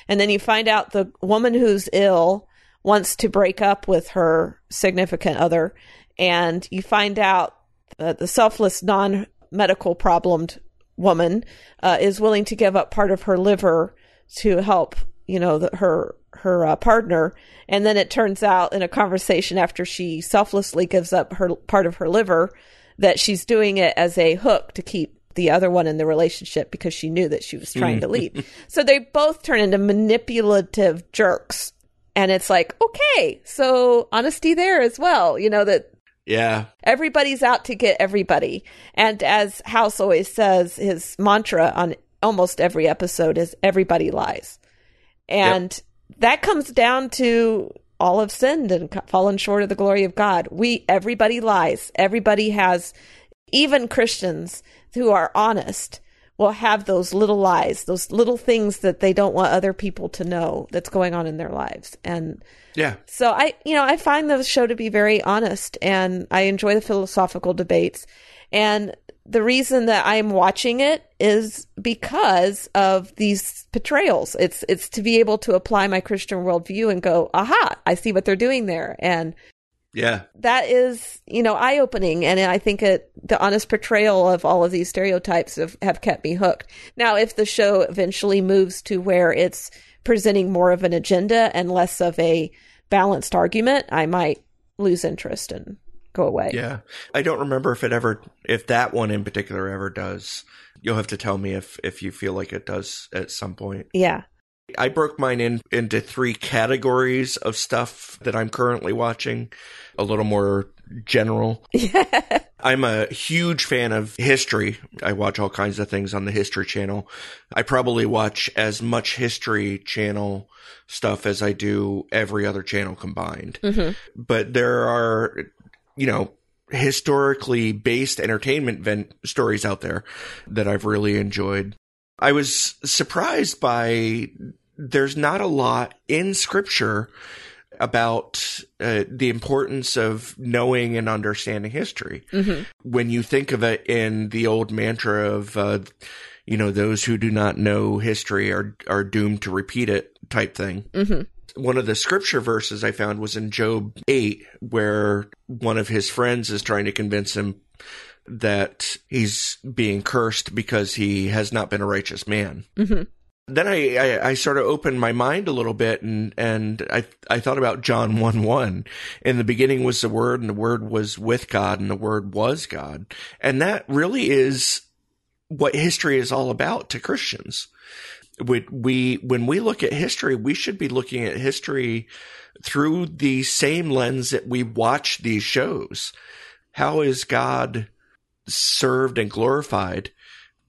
A: And then you find out the woman who's ill wants to break up with her significant other and you find out that the selfless non-medical problemed woman uh, is willing to give up part of her liver to help you know the, her her uh, partner and then it turns out in a conversation after she selflessly gives up her part of her liver that she's doing it as a hook to keep the other one in the relationship because she knew that she was trying to leave so they both turn into manipulative jerks and it's like okay so honesty there as well you know that
B: Yeah.
A: everybody's out to get everybody. And as House always says, his mantra on almost every episode is everybody lies. And that comes down to all have sinned and fallen short of the glory of God. We, everybody lies. Everybody has, even Christians who are honest will have those little lies, those little things that they don't want other people to know that's going on in their lives. And
B: Yeah.
A: so I, you know, I find the show to be very honest and I enjoy the philosophical debates. And the reason that I'm watching it is because of these portrayals. It's, it's to be able to apply my Christian worldview and go, aha, I see what they're doing there. And
B: Yeah.
A: that is, you know, eye opening. And I think it, the honest portrayal of all of these stereotypes have, have kept me hooked. Now, if the show eventually moves to where it's presenting more of an agenda and less of a balanced argument, I might lose interest and go away.
B: Yeah. I don't remember if it ever, if that one in particular ever does. You'll have to tell me if, if you feel like it does at some point.
A: Yeah.
B: I broke mine in into three categories of stuff that I'm currently watching, a little more general. Yeah. I'm a huge fan of history. I watch all kinds of things on the History Channel. I probably watch as much History Channel stuff as I do every other channel combined. Mm-hmm. But there are, you know, historically based entertainment ven- stories out there that I've really enjoyed. I was surprised by there's not a lot in scripture about uh, the importance of knowing and understanding history. When you think of it in the old mantra of, uh, you know, those who do not know history are are doomed to repeat it type thing. One of the scripture verses I found was in Job 8, where one of his friends is trying to convince him that he's being cursed because he has not been a righteous man. Mm-hmm. Then I, I, I sort of opened my mind a little bit and, and I, I thought about John 1 1. In the beginning was the Word, and the Word was with God, and the Word was God. And that really is what history is all about to Christians. We, we, when we look at history, we should be looking at history through the same lens that we watch these shows. How is God served and glorified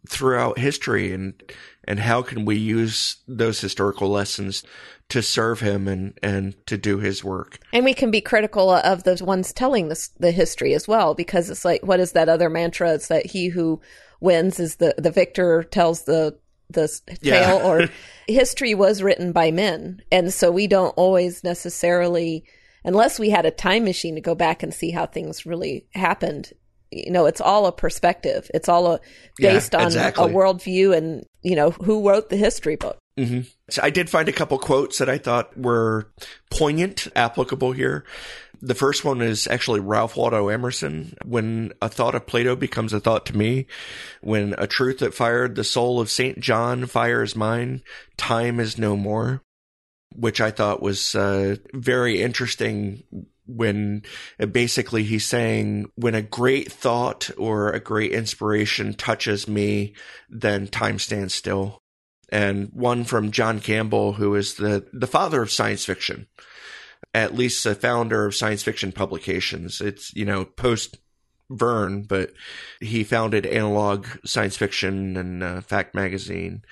B: throughout history and and how can we use those historical lessons to serve him and and to do his work
A: And we can be critical of the ones telling this, the history as well, because it's like, what is that other mantra? It's that he who wins is the, the victor tells the, the s-
B: Yeah.
A: tale or history was written by men. And so we don't always necessarily, unless we had a time machine to go back and see how things really happened. You know, it's all a perspective. It's all a
B: Yeah,
A: based on
B: exactly.
A: a worldview and, you know, who wrote the history book. Mm-hmm.
B: so i did find a couple quotes that i thought were poignant applicable here the first one is actually ralph waldo emerson when a thought of plato becomes a thought to me when a truth that fired the soul of saint john fires mine time is no more which I thought was uh, very interesting when uh, basically he's saying when a great thought or a great inspiration touches me, then time stands still. And one from John Campbell, who is the, the father of science fiction, at least the founder of science fiction publications. It's, you know, post Verne, but he founded Analog Science Fiction and uh, Fact Magazine.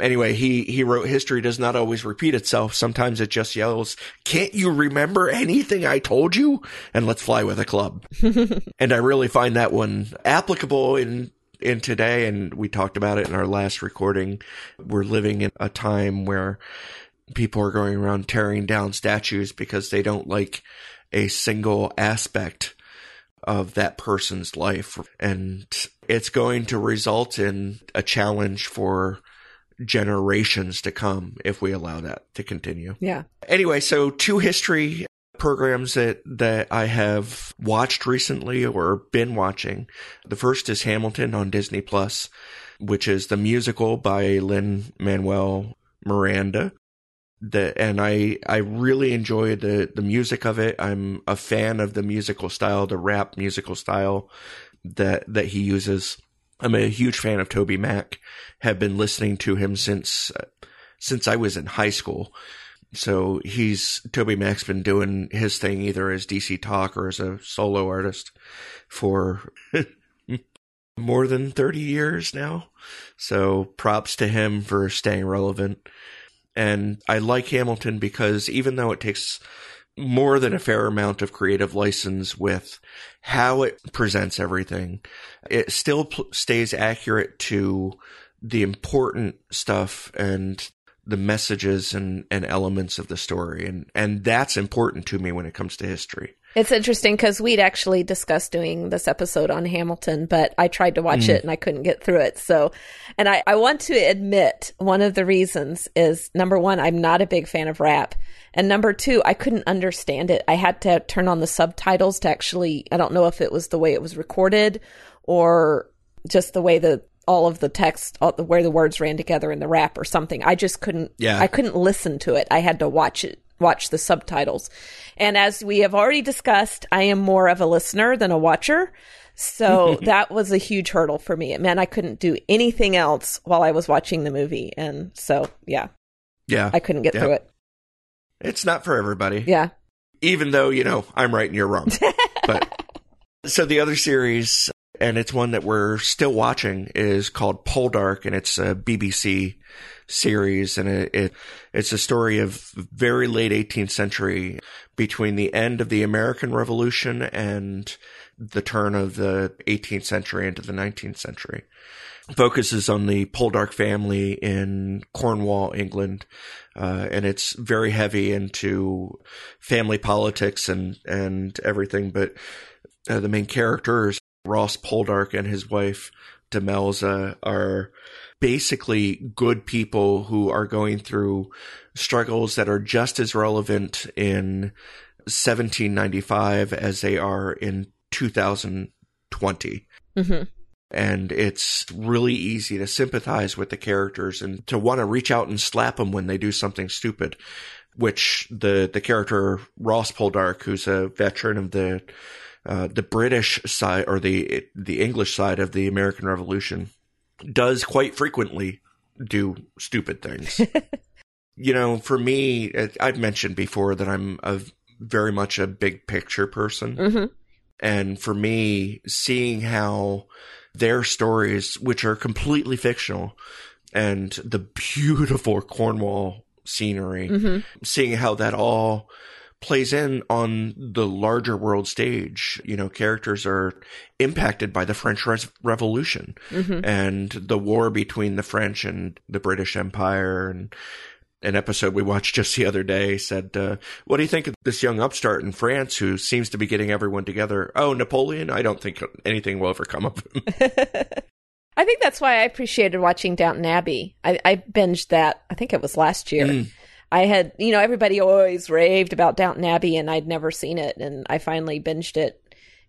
B: Anyway, he, he wrote history does not always repeat itself. Sometimes it just yells, can't you remember anything I told you? And let's fly with a club. and I really find that one applicable in in today, and we talked about it in our last recording. We're living in a time where people are going around tearing down statues because they don't like a single aspect of that person's life. And it's going to result in a challenge for generations to come if we allow that to continue.
A: Yeah.
B: Anyway, so two history programs that that I have watched recently or been watching. The first is Hamilton on Disney Plus, which is the musical by Lin Manuel Miranda. The, and I I really enjoy the the music of it. I'm a fan of the musical style, the rap musical style that that he uses. I'm a huge fan of Toby Mac. Have been listening to him since since I was in high school. So he's Toby Mac's been doing his thing either as DC Talk or as a solo artist for more than 30 years now. So props to him for staying relevant. And I like Hamilton because even though it takes more than a fair amount of creative license with how it presents everything, it still pl- stays accurate to the important stuff and the messages and, and elements of the story. And, and that's important to me when it comes to history.
A: It's interesting because we'd actually discussed doing this episode on Hamilton, but I tried to watch mm. it and I couldn't get through it. So, and I, I want to admit one of the reasons is number one, I'm not a big fan of rap. And number two, I couldn't understand it. I had to turn on the subtitles to actually, I don't know if it was the way it was recorded or just the way the all of the text, all the, where the words ran together in the rap or something. I just couldn't.
B: Yeah.
A: I couldn't listen to it. I had to watch it, watch the subtitles. And as we have already discussed, I am more of a listener than a watcher. So that was a huge hurdle for me. It meant I couldn't do anything else while I was watching the movie. And so, yeah.
B: Yeah.
A: I couldn't get yeah. through it.
B: It's not for everybody.
A: Yeah.
B: Even though, you know, I'm right and you're wrong. but so the other series and it's one that we're still watching is called Poldark and it's uh, a BBC series and it, it, it's a story of very late 18th century between the end of the American Revolution and the turn of the 18th century into the 19th century. Focuses on the Poldark family in Cornwall, England, uh, and it's very heavy into family politics and and everything. But uh, the main characters Ross Poldark and his wife Demelza are basically good people who are going through struggles that are just as relevant in 1795 as they are in 2020. Mm-hmm. And it's really easy to sympathize with the characters and to want to reach out and slap them when they do something stupid, which the, the character Ross Poldark, who's a veteran of the uh, the British side or the the English side of the American Revolution does quite frequently do stupid things. you know, for me, I've mentioned before that I'm a very much a big picture person. Mm-hmm. And for me, seeing how their stories, which are completely fictional, and the beautiful Cornwall scenery, mm-hmm. seeing how that all plays in on the larger world stage. You know, characters are impacted by the French Res- Revolution mm-hmm. and the war between the French and the British Empire. And an episode we watched just the other day said, uh, What do you think of this young upstart in France who seems to be getting everyone together? Oh, Napoleon? I don't think anything will ever come of him.
A: I think that's why I appreciated watching Downton Abbey. I, I binged that, I think it was last year. Mm. I had, you know, everybody always raved about Downton Abbey, and I'd never seen it, and I finally binged it.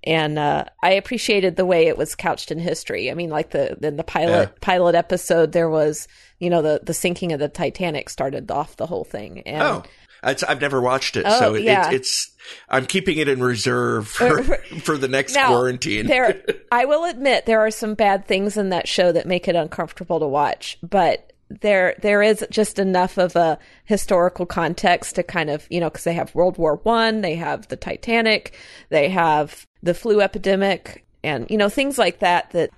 A: And uh, I appreciated the way it was couched in history. I mean, like the in the pilot yeah. pilot episode, there was, you know, the the sinking of the Titanic started off the whole thing. And,
B: oh, I've never watched it, oh, so it, yeah. it, it's I'm keeping it in reserve for, for the next now, quarantine.
A: there, I will admit there are some bad things in that show that make it uncomfortable to watch, but there there is just enough of a historical context to kind of you know because they have World War One, they have the Titanic, they have the flu epidemic, and you know things like that that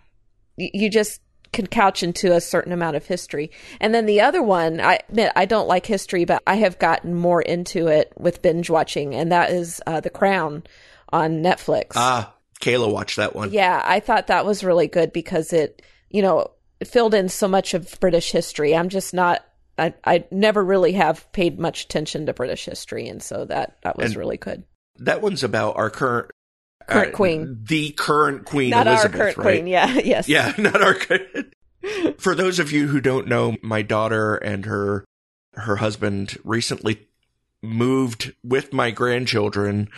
A: you just can couch into a certain amount of history. And then the other one, I admit I don't like history, but I have gotten more into it with binge watching, and that is uh, The Crown on Netflix.
B: Ah, Kayla watched that one.
A: Yeah, I thought that was really good because it, you know, filled in so much of British history. I'm just not. I, I never really have paid much attention to British history, and so that that was
B: And-
A: really good.
B: That one's about our current
A: Current
B: uh,
A: queen.
B: the current queen
A: Not
B: Elizabeth,
A: our current
B: right?
A: queen. Yeah. Yes.
B: Yeah, not our. For those of you who don't know, my daughter and her her husband recently moved with my grandchildren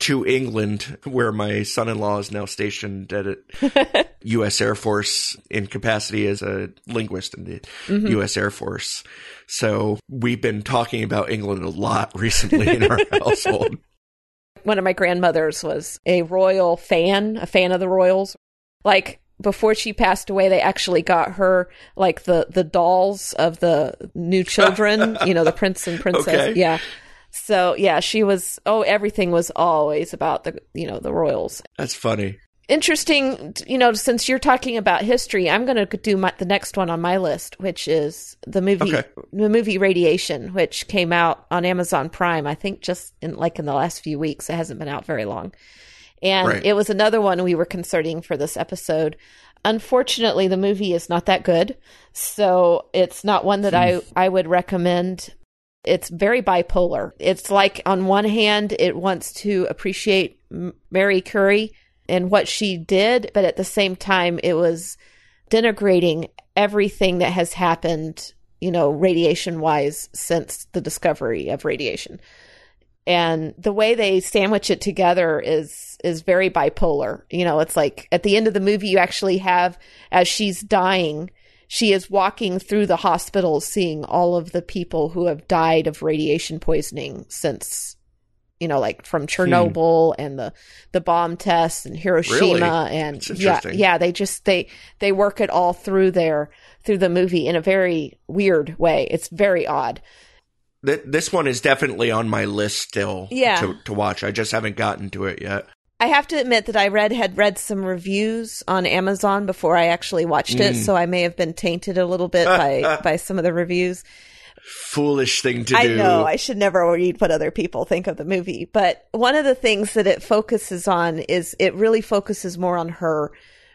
B: to England, where my son-in-law is now stationed at a U.S. Air Force in capacity as a linguist in the
A: Mhm.
B: U.S. Air Force. So we've been talking about England a lot recently in our household.
A: one of my grandmothers was a royal fan, a fan of the royals. Like before she passed away, they actually got her like the the dolls of the new children, you know, the prince and princess.
B: Okay.
A: Yeah. So yeah, she was. Oh, everything was always about the you know the royals.
B: That's funny.
A: Interesting, you know, since you're talking about history, I'm going to do my, the next one on my list, which is the movie,
B: Okay.
A: the movie Radiation, which came out on Amazon Prime. I think just in like in the last few weeks. It hasn't been out very long, and
B: Right.
A: it was another one we were concerning for this episode. Unfortunately, the movie is not that good, so it's not one that I hmm. I would recommend. It's very bipolar. It's like on one hand, it wants to appreciate Mary Curie and what she did, but at the same time, it was denigrating everything that has happened, you know, radiation wise since the discovery of radiation. And the way they sandwich it together is is very bipolar. You know, it's like at the end of the movie you actually have as she's dying, she is walking through the hospital seeing all of the people who have died of radiation poisoning since you know, like from Chernobyl and the the bomb tests and Hiroshima
B: Really?
A: and yeah, yeah, they just they they work it all through there through the movie in a very weird way. It's very odd.
B: Th- this one is definitely on my list still
A: Yeah.
B: to, to watch. I just haven't gotten to it yet.
A: I have to admit that I read had read some reviews on Amazon before I actually watched it,
B: Mm.
A: so I may have been tainted a little bit by by some of the reviews.
B: Foolish thing to
A: I
B: do.
A: know I should never read what other people think of the movie, but one of the things that it focuses on is it really focuses more on her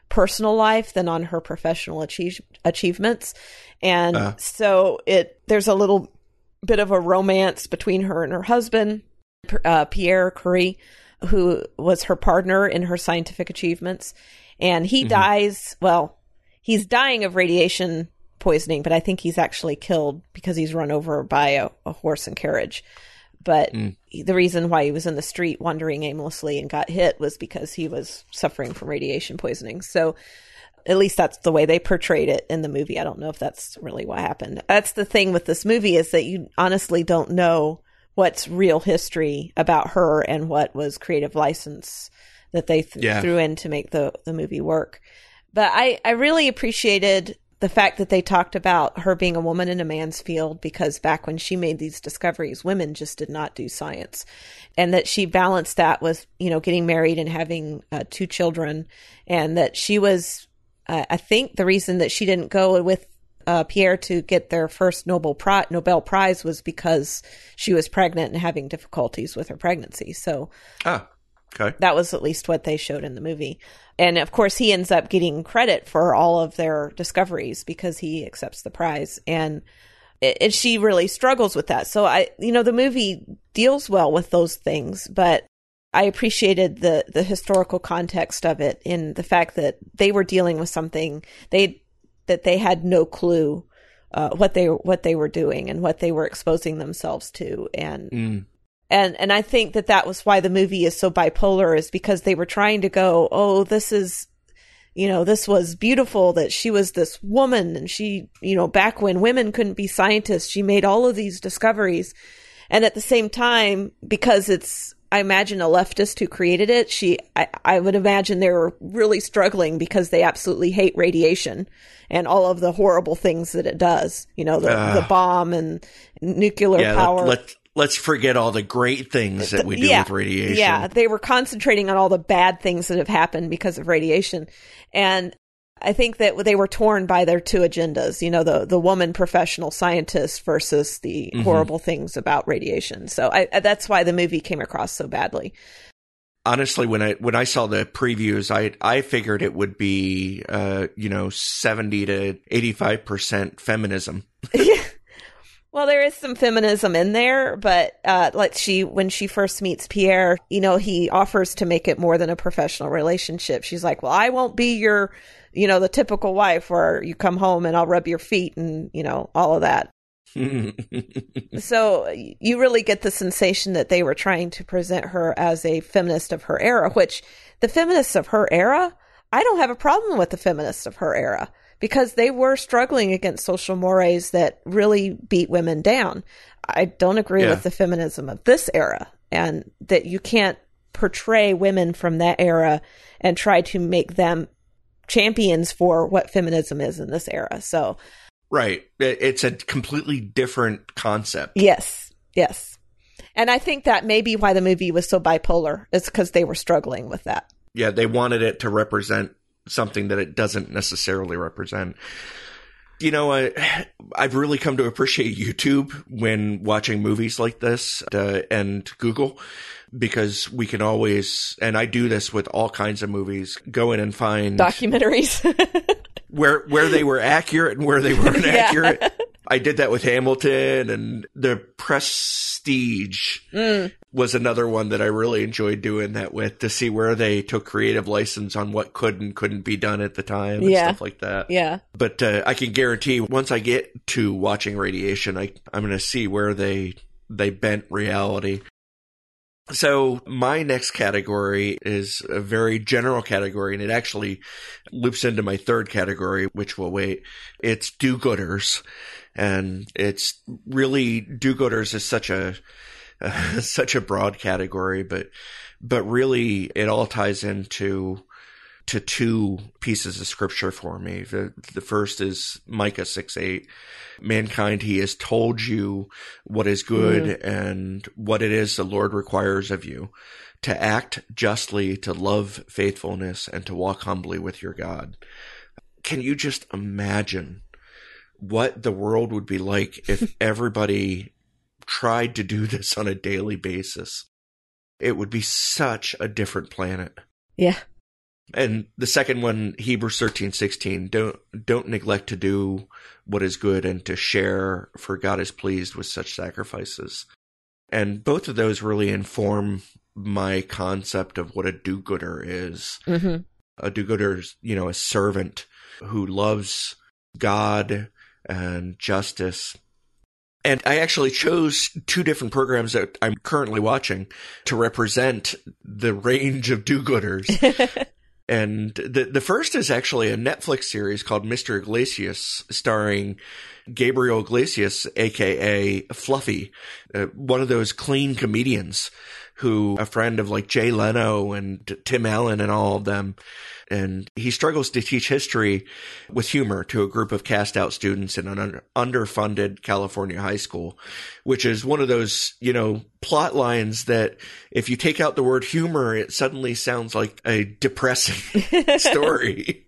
A: personal life than on her professional achieve- achievements, and
B: Uh.
A: so it there's a little bit of a romance between her and her husband, uh, Pierre Curie, who was her partner in her scientific achievements, and he
B: Mhm.
A: dies. Well, he's dying of radiation poisoning, but I think he's actually killed because he's run over by a, a horse and carriage. But
B: Mm.
A: the reason why he was in the street wandering aimlessly and got hit was because he was suffering from radiation poisoning. So at least that's the way they portrayed it in the movie. I don't know if that's really what happened. That's the thing with this movie is that you honestly don't know what's real history about her and what was creative license that they th-
B: Yeah.
A: threw in to make the the movie work. But I I really appreciated the fact that they talked about her being a woman in a man's field because back when she made these discoveries women just did not do science and that she balanced that with you know getting married and having uh, two children and that she was uh, i think the reason that she didn't go with uh, pierre to get their first nobel prize nobel prize was because she was pregnant and having difficulties with her pregnancy so
B: Ah, okay.
A: that was at least what they showed in the movie. And of course, he ends up getting credit for all of their discoveries because he accepts the prize. And, and she really struggles with that. So I, you know, the movie deals well with those things, but I appreciated the, the historical context of it in the fact that they were dealing with something they, that they had no clue, uh, what they, what they were doing and what they were exposing themselves to. And,
B: Mm.
A: And and I think that that was why the movie is so bipolar is because they were trying to go, oh, this is, you know, this was beautiful that she was this woman and she, you know, back when women couldn't be scientists, she made all of these discoveries, and at the same time, because it's, I imagine a leftist who created it, she, I, I would imagine they were really struggling because they absolutely hate radiation and all of the horrible things that it does, you know, the
B: Ah.
A: the bomb and nuclear
B: Yeah,
A: power.
B: let, let, let's forget all the great things that we do
A: yeah,
B: with radiation.
A: Yeah, they were concentrating on all the bad things that have happened because of radiation. And I think that they were torn by their two agendas, you know, the the woman professional scientist versus the
B: Mhm.
A: horrible things about radiation. So I, I- that's why the movie came across so badly.
B: Honestly, when I when I saw the previews, I I figured it would be uh, you know, 70 to 85% feminism.
A: Well, there is some feminism in there, but uh, like she, when she first meets Pierre, you know, he offers to make it more than a professional relationship. She's like, "Well, I won't be your, you know, the typical wife where you come home and I'll rub your feet and you know all of that." So you really get the sensation that they were trying to present her as a feminist of her era, which the feminists of her era, I don't have a problem with the feminists of her era because they were struggling against social mores that really beat women down. I don't agree
B: Yeah.
A: with the feminism of this era and that you can't portray women from that era and try to make them champions for what feminism is in this era. So,
B: right. It's a completely different concept.
A: Yes, yes. And I think that may be why the movie was so bipolar, is because they were struggling with that.
B: Yeah, they wanted it to represent something that it doesn't necessarily represent. You know, I, I've really come to appreciate YouTube when watching movies like this uh, and Google because we can always, and I do this with all kinds of movies, go in and find
A: Documentaries.
B: where where they were accurate and where they weren't
A: Yeah.
B: accurate. I did that with Hamilton and the Prestige
A: Mm.
B: Was another one that I really enjoyed doing that with to see where they took creative license on what could and couldn't be done at the time and
A: Yeah.
B: stuff like that.
A: yeah.
B: But uh, I can guarantee once I get to watching Radiation, I I'm going to see where they they bent reality. So my next category is a very general category, and it actually loops into my third category, which will wait. It's do-gooders, and it's really do-gooders is such a such a broad category, but but really it all ties into to two pieces of scripture for me. The the first is Micah six eight. Mankind, he has told you what is good mm. and what it is the Lord requires of you. To act justly, to love faithfulness, and to walk humbly with your God. Can you just imagine what the world would be like if everybody tried to do this on a daily basis? It would be such a different planet.
A: Yeah.
B: And the second one, Hebrews thirteen sixteen, don't don't neglect to do what is good and to share, for God is pleased with such sacrifices. And both of those really inform my concept of what a do-gooder is.
A: hmm
B: A do-gooder is, you know, a servant who loves God and justice. And I actually chose two different programs that I'm currently watching to represent the range of do-gooders. And the the first is actually a Netflix series called Mr. Iglesias, starring Gabriel Iglesias, aka Fluffy, uh, one of those clean comedians who a friend of like Jay Leno and Tim Allen and all of them. And he struggles to teach history with humor to a group of cast out students in an underfunded California high school, which is one of those, you know, plot lines that if you take out the word humor, it suddenly sounds like a depressing story.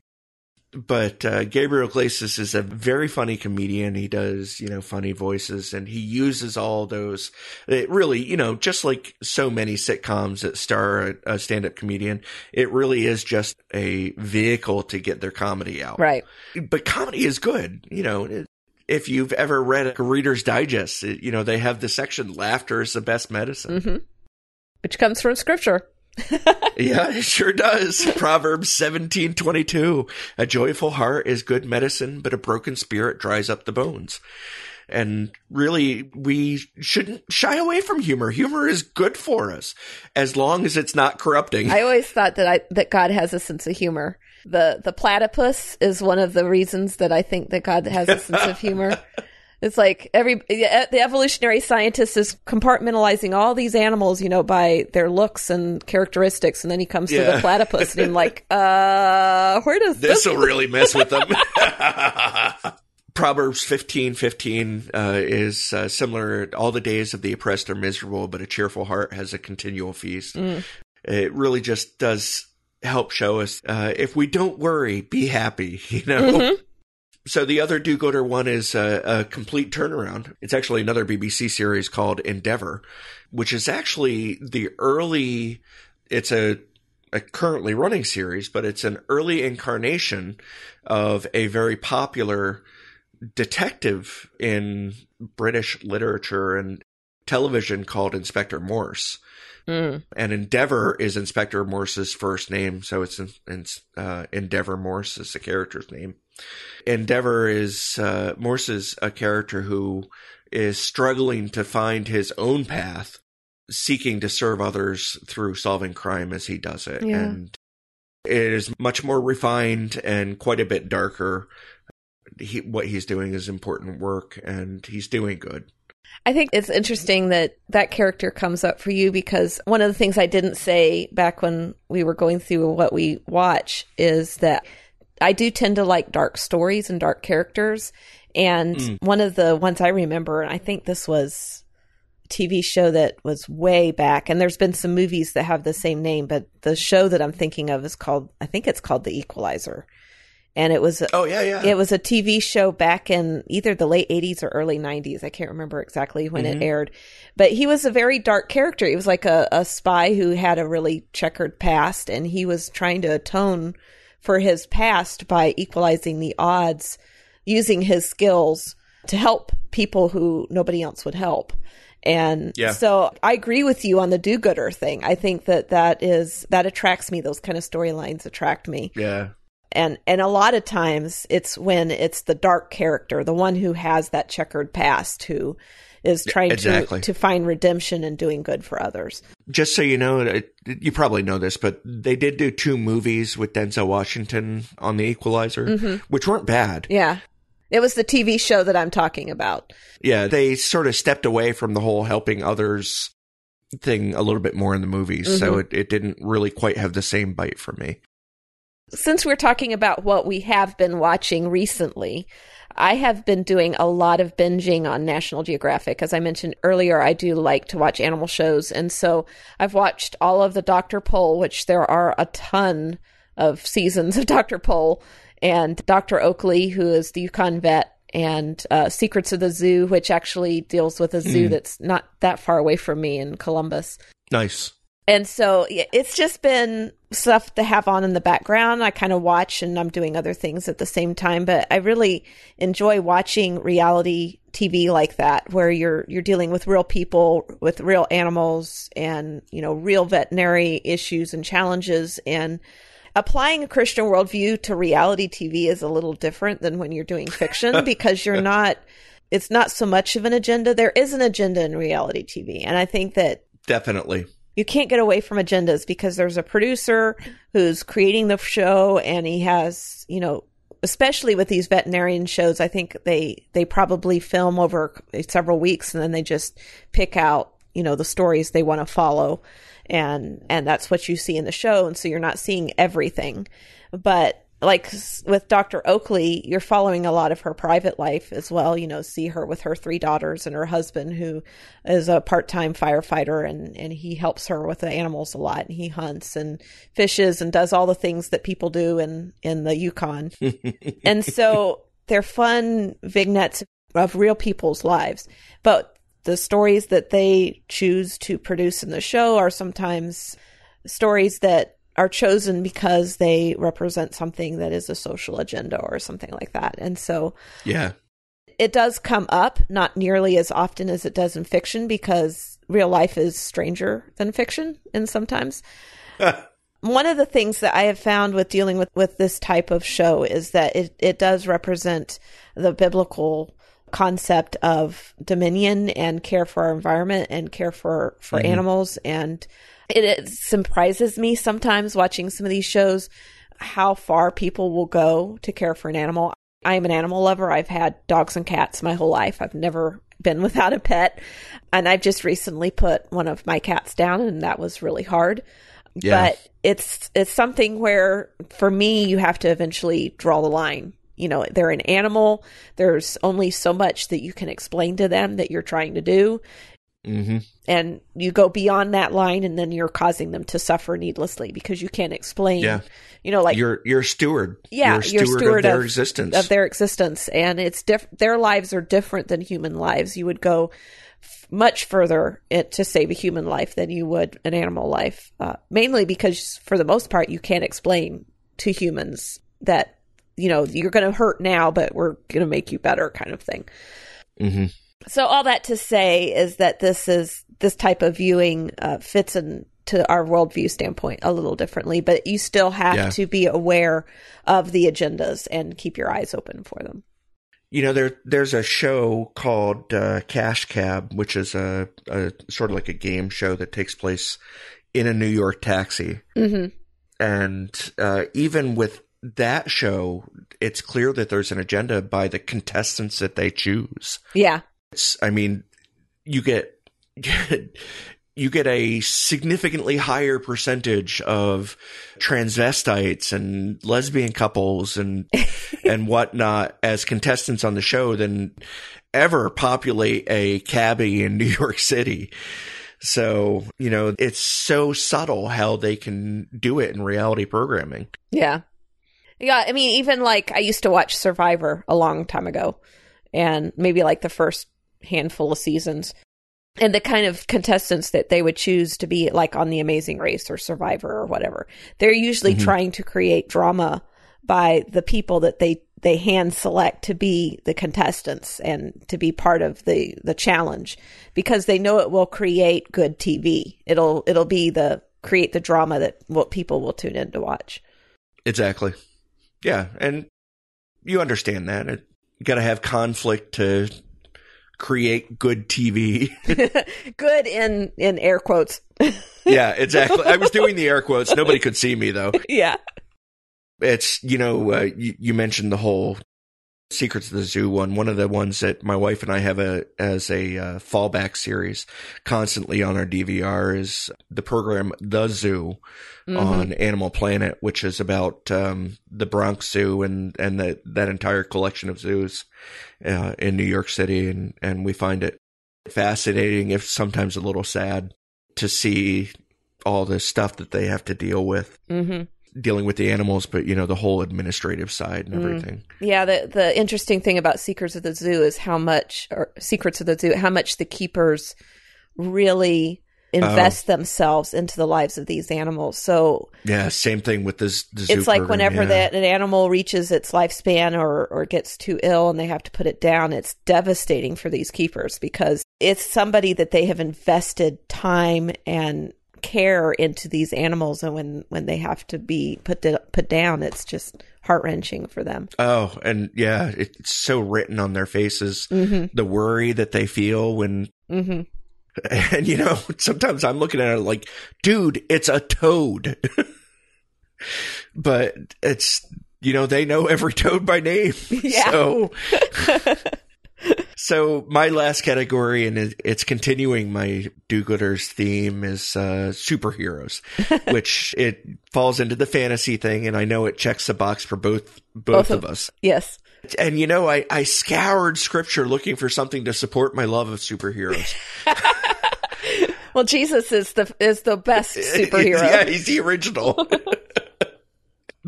B: But uh, Gabriel Iglesias is a very funny comedian. He does, you know, funny voices, and he uses all those. It really, you know, just like so many sitcoms that star a, a stand-up comedian, it really is just a vehicle to get their comedy out.
A: Right.
B: But comedy is good, you know. It, if you've ever read a Reader's Digest, it, you know they have the section "Laughter is the best medicine."
A: hmm Which comes from scripture.
B: Yeah, it sure does. Proverbs seventeen twenty two. A joyful heart is good medicine, but a broken spirit dries up the bones. And really, we shouldn't shy away from humor. Humor is good for us as long as it's not corrupting.
A: I always thought that I that God has a sense of humor. The the platypus is one of the reasons that I think that God has a sense of humor. It's like every the evolutionary scientist is compartmentalizing all these animals, you know, by their looks and characteristics, and then he comes to the platypus, and I'm like, uh, where does
B: this
A: this?
B: will really mess with them. Proverbs fifteen fifteen uh, is uh, similar. All the days of the oppressed are miserable, but a cheerful heart has a continual feast. Mm. It really just does help show us uh, if we don't worry, be happy. You know. Mm-hmm. So the other do-gooder one is a, a, complete turnaround. It's actually another BBC series called Endeavour, which is actually the early. It's a a currently running series, but it's an early incarnation of a very popular detective in British literature and television called Inspector Morse. Mm. And Endeavour is Inspector Morse's first name, so it's uh, Endeavour Morse is the character's name. Endeavour is uh, Morse is a character who is struggling to find his own path seeking to serve others through solving crime as he does it. Yeah. And it is much more refined and quite a bit darker. He, what he's doing is important work and he's doing good.
A: I think it's interesting that that character comes up for you because one of the things I didn't say back when we were going through what we watch is that I do tend to like dark stories and dark characters. And mm. one of the ones I remember, and I think this was TV show that was way back, and there's been some movies that have the same name, but the show that I'm thinking of is called, I think it's called The Equalizer. And it was,
B: oh yeah, yeah.
A: It was a TV show back in either the late 80s or early 90s. I can't remember exactly when mm-hmm. it aired, but he was a very dark character. He was like a, a spy who had a really checkered past, and he was trying to atone for his past by equalizing the odds using his skills to help people who nobody else would help. And yeah. so I agree with you on the do-gooder thing. I think that that is that attracts me. Those kind of storylines attract me.
B: Yeah.
A: And and a lot of times it's when it's the dark character, the one who has that checkered past who is trying exactly. to to find redemption and doing good for others.
B: Just so you know, you probably know this, but they did do two movies with Denzel Washington on The Equalizer, mm-hmm. which weren't bad.
A: Yeah. It was the TV show that I'm talking about.
B: Yeah, they sort of stepped away from the whole helping others thing a little bit more in the movies, mm-hmm. so it, it didn't really quite have the same bite for me.
A: Since we're talking about what we have been watching recently, I have been doing a lot of binging on National Geographic. As I mentioned earlier, I do like to watch animal shows. And so I've watched all of the Dr. Pol, which there are a ton of seasons of Dr. Pol and Dr. Oakley, who is the Yukon vet, and uh, Secrets of the Zoo, which actually deals with a zoo mm. that's not that far away from me in Columbus.
B: Nice.
A: And so it's just been stuff to have on in the background. I kind of watch and I'm doing other things at the same time, but I really enjoy watching reality TV like that where you're you're dealing with real people, with real animals and, you know, real veterinary issues and challenges and applying a Christian worldview to reality TV is a little different than when you're doing fiction because you're not, it's not so much of an agenda. There is an agenda in reality TV. And I think that
B: definitely
A: you can't get away from agendas because there's a producer who's creating the show and he has, you know, especially with these veterinarian shows, I think they, they probably film over several weeks and then they just pick out, you know, the stories they want to follow. And and that's what you see in the show. And so you're not seeing everything. But like with Dr. Oakley, you're following a lot of her private life as well. You know, see her with her three daughters and her husband, who is a part time firefighter, and, and he helps her with the animals a lot. And he hunts and fishes and does all the things that people do in, in the Yukon. and so they're fun vignettes of real people's lives. But the stories that they choose to produce in the show are sometimes stories that are chosen because they represent something that is a social agenda or something like that. And so,
B: yeah,
A: it does come up, not nearly as often as it does in fiction because real life is stranger than fiction and sometimes. One of the things that I have found with dealing with, with this type of show is that it, it does represent the biblical concept of dominion and care for our environment and care for for mm-hmm. animals and it, it surprises me sometimes watching some of these shows how far people will go to care for an animal. I am an animal lover. I've had dogs and cats my whole life. I've never been without a pet. And I've just recently put one of my cats down and that was really hard. Yeah. But it's it's something where for me you have to eventually draw the line you know, they're an animal. There's only so much that you can explain to them that you're trying to do.
B: Mm-hmm.
A: And you go beyond that line and then you're causing them to suffer needlessly because you can't explain,
B: Yeah.
A: you know, like
B: you're you're a steward.
A: Yeah,
B: you're steward,
A: steward
B: of their
A: of-
B: existence.
A: of their existence and it's diff- their lives are different than human lives you would go f- much further it, to save a human life than you would an animal life uh, mainly because for the most part you can't explain to humans that you know you're going to hurt now but we're going to make you better kind of thing
B: hmm
A: so all that to say is that this is this type of viewing uh, fits into our worldview standpoint a little differently, but you still have
B: Yeah.
A: to be aware of the agendas and keep your eyes open for them.
B: You know, there there's a show called uh, Cash Cab, which is a, a sort of like a game show that takes place in a New York taxi.
A: hmm
B: And uh, even with that show, it's clear that there's an agenda by the contestants that they choose.
A: Yeah,
B: It's, I mean, you get you get a significantly higher percentage of transvestites and lesbian couples and and whatnot as contestants on the show than ever populate a cabbie in New York City. So, you know, it's so subtle how they can do it in reality programming.
A: yeah, yeah. I mean, even like I used to watch Survivor a long time ago, and maybe like the first handful of seasons. And the kind of contestants that they would choose to be like on The Amazing Race or Survivor or whatever, they're usually
B: Mhm.
A: trying to create drama by the people that they they hand select to be the contestants and to be part of the the challenge because they know it will create good TV. It'll it'll be the create the drama that what people will tune in to watch.
B: Exactly. Yeah, and you understand that. It, you got to have conflict to create good TV.
A: good in in air quotes.
B: yeah, exactly. I was doing the air quotes. Nobody could see me though.
A: yeah.
B: It's you know uh, you, you mentioned the whole Secrets of the Zoo one. One of the ones that my wife and I have a as a uh, fallback series constantly on our DVR is the program The Zoo
A: Mhm.
B: on Animal Planet, which is about um, the Bronx Zoo and and the, that entire collection of zoos uh, in New York City, and and we find it fascinating, if sometimes a little sad, to see all the stuff that they have to deal with
A: Mhm.
B: Dealing with the animals, but you know the whole administrative side and
A: Mm.
B: everything.
A: Yeah, the the interesting thing about Secrets of the Zoo is how much or Secrets of the Zoo, how much the keepers really invest themselves into the lives of these animals. So
B: Yeah, same thing with this.
A: It's like
B: program,
A: whenever
B: yeah.
A: that an animal reaches its lifespan or or gets too ill and they have to put it down, it's devastating for these keepers because it's somebody that they have invested time and care into these animals and when when they have to be put to, put down it's just heart-wrenching for them.
B: Oh, and yeah, it's so written on their faces.
A: Mhm.
B: The worry that they feel when,
A: Mhm.
B: and you know, sometimes I'm looking at it like, dude, it's a toad. but it's, you know, they know every toad by name.
A: Yeah.
B: So, so my last category, and it's continuing my do-gooders theme, is uh, superheroes, which it falls into the fantasy thing, and I know it checks the box for both both,
A: Both
B: of
A: of-
B: us.
A: Yes.
B: And you know, I, I scoured scripture looking for something to support my love of superheroes.
A: Well, Jesus is the is the best superhero.
B: yeah, he's the original.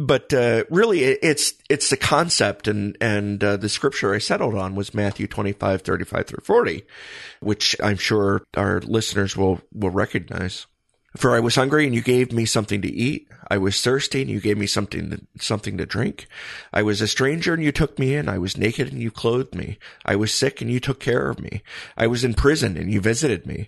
B: But uh, really, it's it's the concept, and and uh, the scripture I settled on was Matthew twenty five thirty five through forty, which I'm sure our listeners will will recognize. For I was hungry, and you gave me something to eat. I was thirsty, and you gave me something to, something to drink. I was a stranger, and you took me in. I was naked, and you clothed me. I was sick, and you took care of me. I was in prison, and you visited me.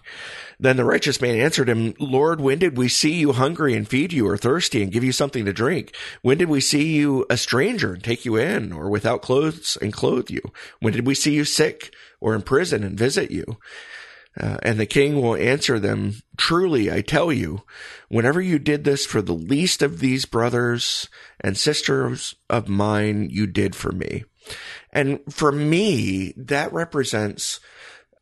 B: Then the righteous man answered him, Lord, when did we see you hungry and feed you, or thirsty and give you something to drink? When did we see you a stranger and take you in, or without clothes and clothe you? When did we see you sick or in prison and visit you? Uh, and the king will answer them, Truly, I tell you, whenever you did this for the least of these brothers and sisters of mine, you did for me. And for me, that represents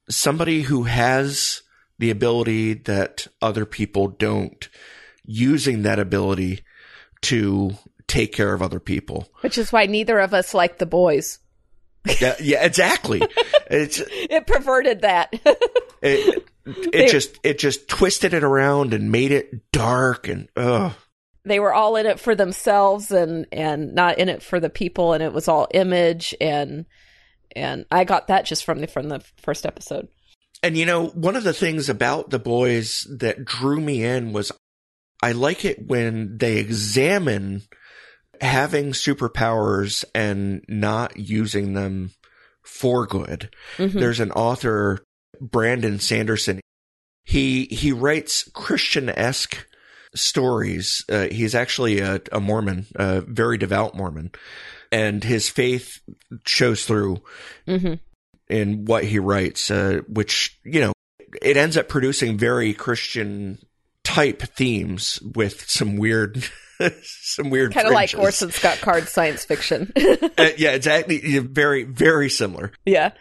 B: somebody who has the ability that other people don't, using that ability to take care of other people.
A: Which is why neither of us like the boys.
B: Yeah, yeah, exactly. it's
A: It perverted that.
B: it, it just it just twisted it around and made it dark and ugh.
A: they were all in it for themselves and and not in it for the people and it was all image and and I got that just from the from the first episode.
B: And you know, one of the things about the boys that drew me in was I like it when they examine having superpowers and not using them for good.
A: Mhm.
B: There's an author, Brandon Sanderson. He he writes Christian-esque stories. Uh, he's actually a, a Mormon, a very devout Mormon, and his faith shows through
A: Mhm.
B: in what he writes, uh, which, you know, it ends up producing very Christian type themes with some weird, some weird,
A: Kind of like. Orson Scott Card science fiction.
B: Uh, yeah, exactly. Very, very similar.
A: yeah.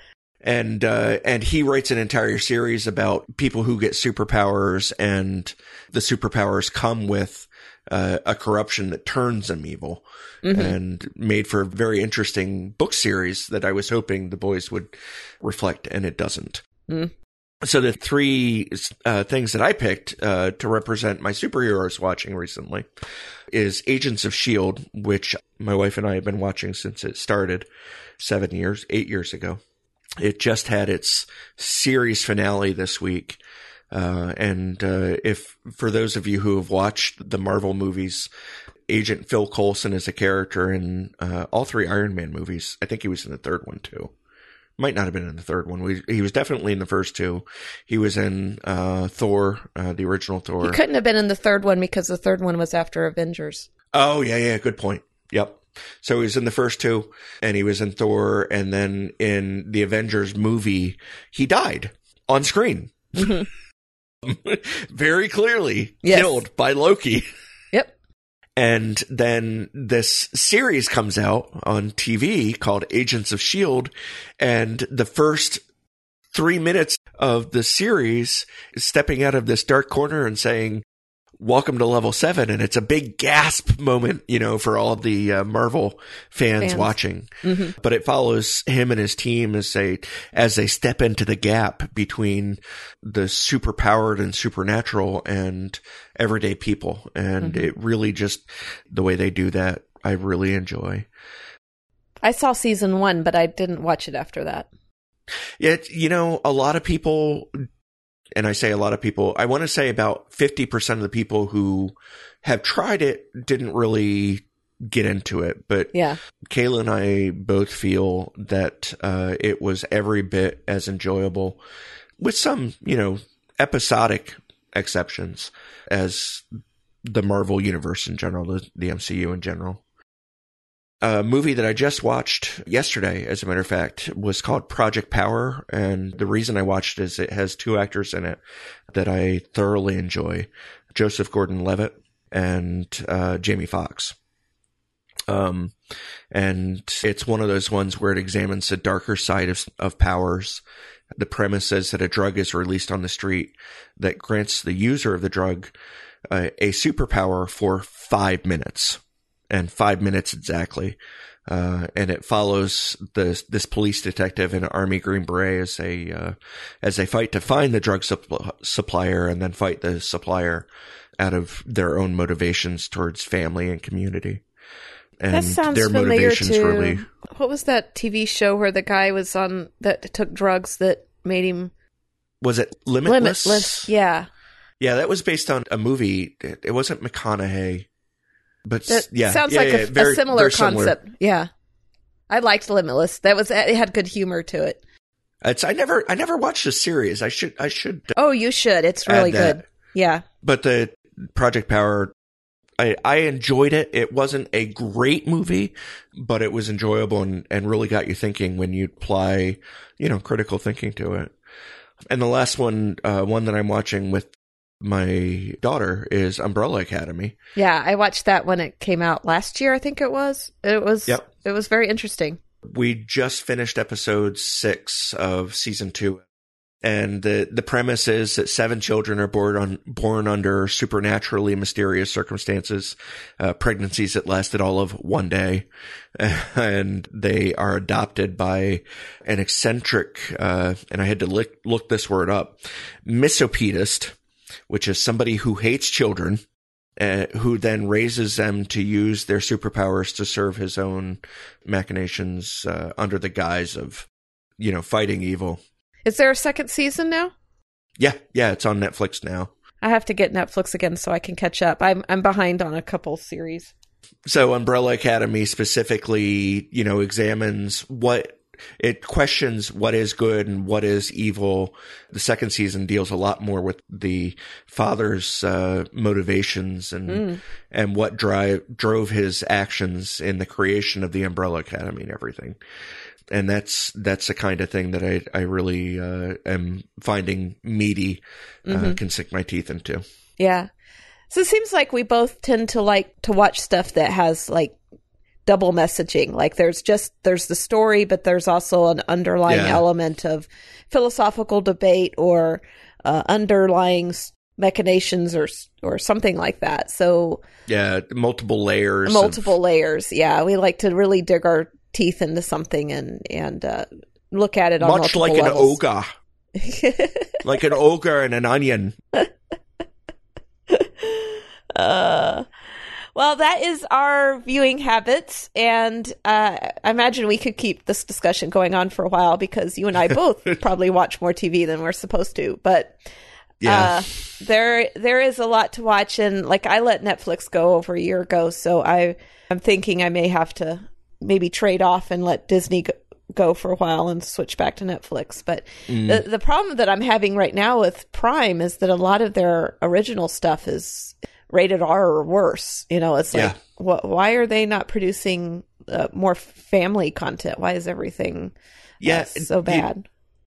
B: And, uh, and he writes an entire series about people who get superpowers and the superpowers come with, uh, a corruption that turns them evil
A: Mhm.
B: and made for a very interesting book series that I was hoping the boys would reflect, and it doesn't.
A: Mm.
B: So the three uh, things that I picked uh, to represent my superheroes watching recently is Agents of Shield, which my wife and I have been watching since it started seven years, eight years ago. It just had its series finale this week. Uh, and uh, if for those of you who have watched the Marvel movies, Agent Phil Coulson is a character in uh, all three Iron Man movies. I think he was in the third one too. Might not have been in the third one. We, he was definitely in the first two. He was in uh, Thor, uh, the original Thor.
A: He couldn't have been in the third one because the third one was after Avengers.
B: Oh yeah, yeah, good point. Yep. So he was in the first two, and he was in Thor, and then in the Avengers movie, he died on screen,
A: Mhm.
B: very clearly
A: Yes.
B: killed by Loki. And then this series comes out on TV called Agents of S.H.I.E.L.D. And the first three minutes of the series is stepping out of this dark corner and saying, Welcome to level seven. And it's a big gasp moment, you know, for all the uh, Marvel fans,
A: Fans.
B: watching.
A: hmm
B: But it follows him and his team as they, as they step into the gap between the superpowered and supernatural and everyday people. And
A: Mhm.
B: it really just, the way they do that, I really enjoy.
A: I saw season one, but I didn't watch it after that.
B: Yet, you know, a lot of people, and I say a lot of people, I want to say about 50% of the people who have tried it didn't really get into it. But
A: Yeah.
B: Kayla and I both feel that uh, it was every bit as enjoyable, with some, you know, episodic exceptions, as the Marvel Universe in general, the, the MCU in general. A movie that I just watched yesterday, as a matter of fact, was called Project Power. And the reason I watched it is it has two actors in it that I thoroughly enjoy Joseph Gordon Levitt and uh, Jamie Foxx. Um, and it's one of those ones where it examines the darker side of, of powers. The premise is that a drug is released on the street that grants the user of the drug uh, a superpower for five minutes and five minutes exactly. Uh, and it follows this, this police detective and Army Green Beret as they, uh, as they fight to find the drug supp- supplier and then fight the supplier out of their own motivations towards family and community. And
A: that sounds
B: their
A: familiar
B: motivations
A: to
B: really,
A: what was that TV show where the guy was on that took drugs that made him
B: was it limitless?
A: limitless? Yeah,
B: Yeah, that was based on a movie. It, it wasn't McConaughey, but
A: that
B: yeah,
A: sounds
B: yeah,
A: like
B: yeah,
A: a,
B: very-
A: a similar
B: very similar.
A: concept. Yeah, I liked Limitless. That was it had good humor to it.
B: It's I never I never watched the series. I should I should.
A: Oh, you should. It's really
B: that.
A: good. Yeah,
B: But the Project Power, I I enjoyed it. It wasn't a great movie, but it was enjoyable and and really got you thinking when you apply you know critical thinking to it. And the last one, uh, one that I'm watching with my daughter is Umbrella Academy.
A: yeah. I watched that when it came out last year. I think it was. It was.
B: Yep.
A: It was very interesting.
B: We just finished episode six of season two. And the, the premise is that seven children are born on, born under supernaturally mysterious circumstances, uh, pregnancies that lasted all of one day. And they are adopted by an eccentric, uh, and I had to look, look this word up, misopedist, which is somebody who hates children uh, who then raises them to use their superpowers to serve his own machinations uh, under the guise of, you know, fighting evil.
A: Is there a second season now?
B: Yeah, yeah, it's on Netflix now.
A: I have to get Netflix again so I can catch up. I'm I'm behind on a couple series.
B: So Umbrella Academy specifically, you know, examines what it questions what is good and what is evil. The second season deals a lot more with the father's uh, motivations and mm. and what drive drove his actions in the creation of the Umbrella Academy and everything. And that's that's the kind of thing that I I really uh, am finding meaty, uh, mm-hmm. can sink my teeth into.
A: Yeah. So it seems like we both tend to like to watch stuff that has like double messaging. Like there's just there's the story, but there's also an underlying yeah. element of philosophical debate or uh, underlying machinations or or something like that. So
B: yeah, multiple layers.
A: Multiple of... layers. Yeah, we like to really dig our teeth into something and and uh, look at it
B: much like
A: levels.
B: an ogre, like an ogre and an onion.
A: uh well, that is our viewing habits, and uh, I imagine we could keep this discussion going on for a while because you and I both probably watch more TV than we're supposed to. But yeah. Uh, there there is a lot to watch, and like I let Netflix go over a year ago, so I I'm thinking I may have to maybe trade off and let Disney go, go for a while and switch back to Netflix. But mm. the the problem that I'm having right now with Prime is that a lot of their original stuff is rated R or worse. You know, it's like, yeah. what, why are they not producing uh, more family content? Why is everything yeah, uh, so bad?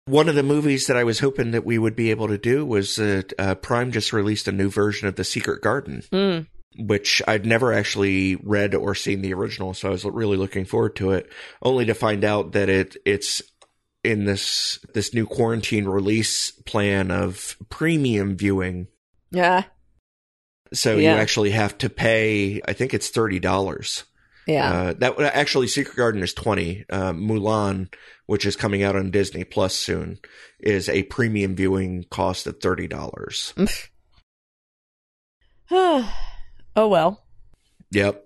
B: one of the movies that I was hoping that we would be able to do was uh, uh, Prime just released a new version of The Secret Garden. Mm. Which I'd never actually read or seen the original, so I was really looking forward to it. Only to find out that it it's in this this new quarantine release plan of premium viewing.
A: Yeah.
B: So yeah. you actually have to pay. I think it's thirty dollars.
A: Yeah.
B: Uh, that actually Secret Garden is twenty. Uh, Mulan, which is coming out on Disney Plus soon, is a premium viewing cost of thirty dollars.
A: oh well.
B: Yep.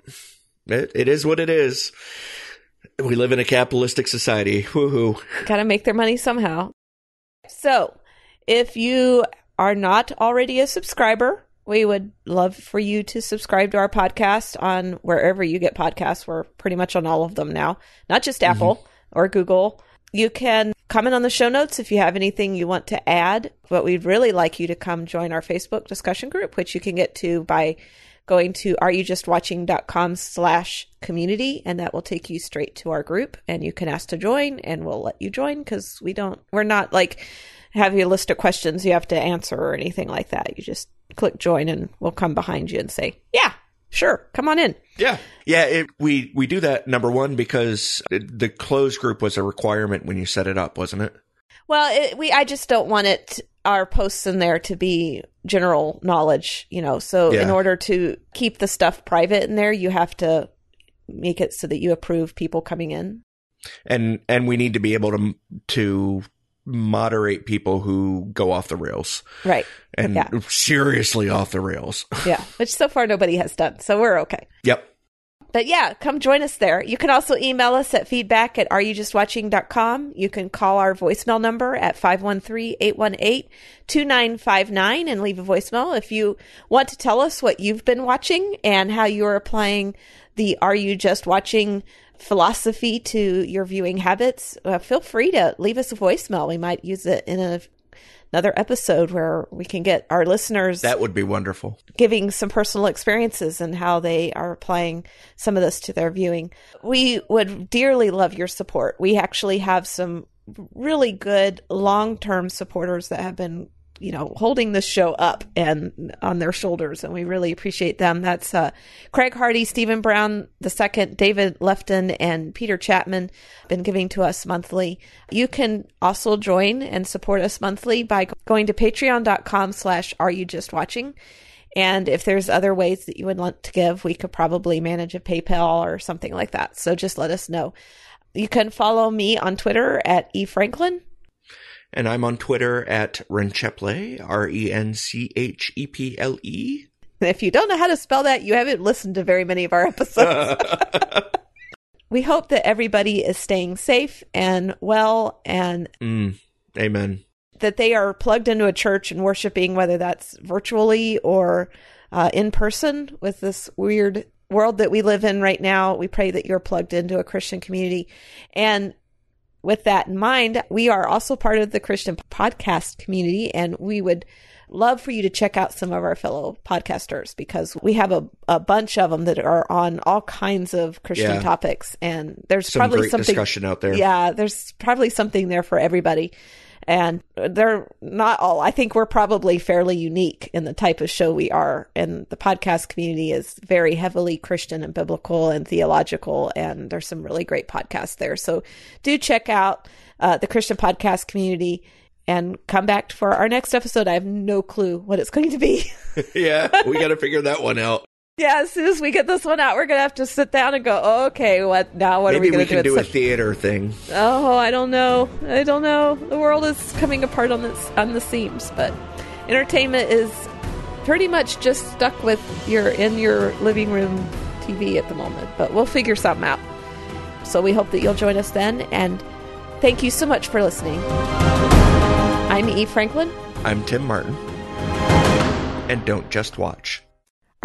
B: It, it is what it is. We live in a capitalistic society. Woohoo.
A: Gotta make their money somehow. So, if you are not already a subscriber, we would love for you to subscribe to our podcast on wherever you get podcasts. We're pretty much on all of them now, not just mm-hmm. Apple mm-hmm. or Google. You can comment on the show notes if you have anything you want to add. But we'd really like you to come join our Facebook discussion group, which you can get to by going to areyoujustwatching.com slash community and that will take you straight to our group and you can ask to join and we'll let you join because we don't we're not like have you a list of questions you have to answer or anything like that you just click join and we'll come behind you and say, yeah, sure, come on in.
B: Yeah. Yeah. It, we, we do that number one because the closed group was a requirement when you set it up, wasn't it?
A: Well, it, we, I just don't want it, our posts in there to be general knowledge, you know, so yeah. in order to keep the stuff private in there, you have to make it so that you approve people coming in.
B: And, and we need to be able to, to moderate people who go off the rails.
A: Right.
B: And yeah. seriously off the rails.
A: yeah. Which so far nobody has done. So we're okay.
B: Yep.
A: But yeah, come join us there. You can also email us at feedback at areyoujustwatching.com. You can call our voicemail number at 513-818-2959 and leave a voicemail if you want to tell us what you've been watching and how you're applying the Are You Just Watching philosophy to your viewing habits, uh, feel free to leave us a voicemail. We might use it in a, another episode where we can get our listeners.
B: That would be wonderful.
A: Giving some personal experiences and how they are applying some of this to their viewing. We would dearly love your support. We actually have some really good long term supporters that have been you know, holding this show up and on their shoulders, and we really appreciate them. That's uh, Craig Hardy, Stephen Brown the second, David Lefton, and Peter Chapman been giving to us monthly. You can also join and support us monthly by going to patreon.com slash are you just watching. And if there's other ways that you would want to give, we could probably manage a PayPal or something like that. So just let us know. You can follow me on Twitter at efranklin.
B: And I'm on Twitter at Rencheple, R E N C H E P L E.
A: If you don't know how to spell that, you haven't listened to very many of our episodes. we hope that everybody is staying safe and well and
B: mm, amen.
A: That they are plugged into a church and worshiping, whether that's virtually or uh, in person with this weird world that we live in right now. We pray that you're plugged into a Christian community. And with that in mind, we are also part of the Christian podcast community, and we would love for you to check out some of our fellow podcasters because we have a, a bunch of them that are on all kinds of Christian yeah. topics, and there's
B: some
A: probably something
B: discussion out there.
A: Yeah, there's probably something there for everybody. And they're not all, I think we're probably fairly unique in the type of show we are. And the podcast community is very heavily Christian and biblical and theological. And there's some really great podcasts there. So do check out uh, the Christian podcast community and come back for our next episode. I have no clue what it's going to be.
B: yeah, we got to figure that one out.
A: Yeah, as soon as we get this one out, we're gonna have to sit down and go. Okay, what now? What
B: Maybe
A: are we gonna
B: we can
A: do?
B: do a theater thing.
A: Oh, I don't know. I don't know. The world is coming apart on the on the seams, but entertainment is pretty much just stuck with your in your living room TV at the moment. But we'll figure something out. So we hope that you'll join us then, and thank you so much for listening. I'm E. Franklin.
B: I'm Tim Martin. And don't just watch.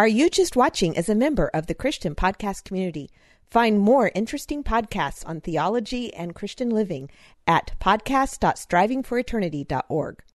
A: Are You Just Watching as a member of the Christian podcast community? Find more interesting podcasts on theology and Christian living at podcast.strivingforeternity.org.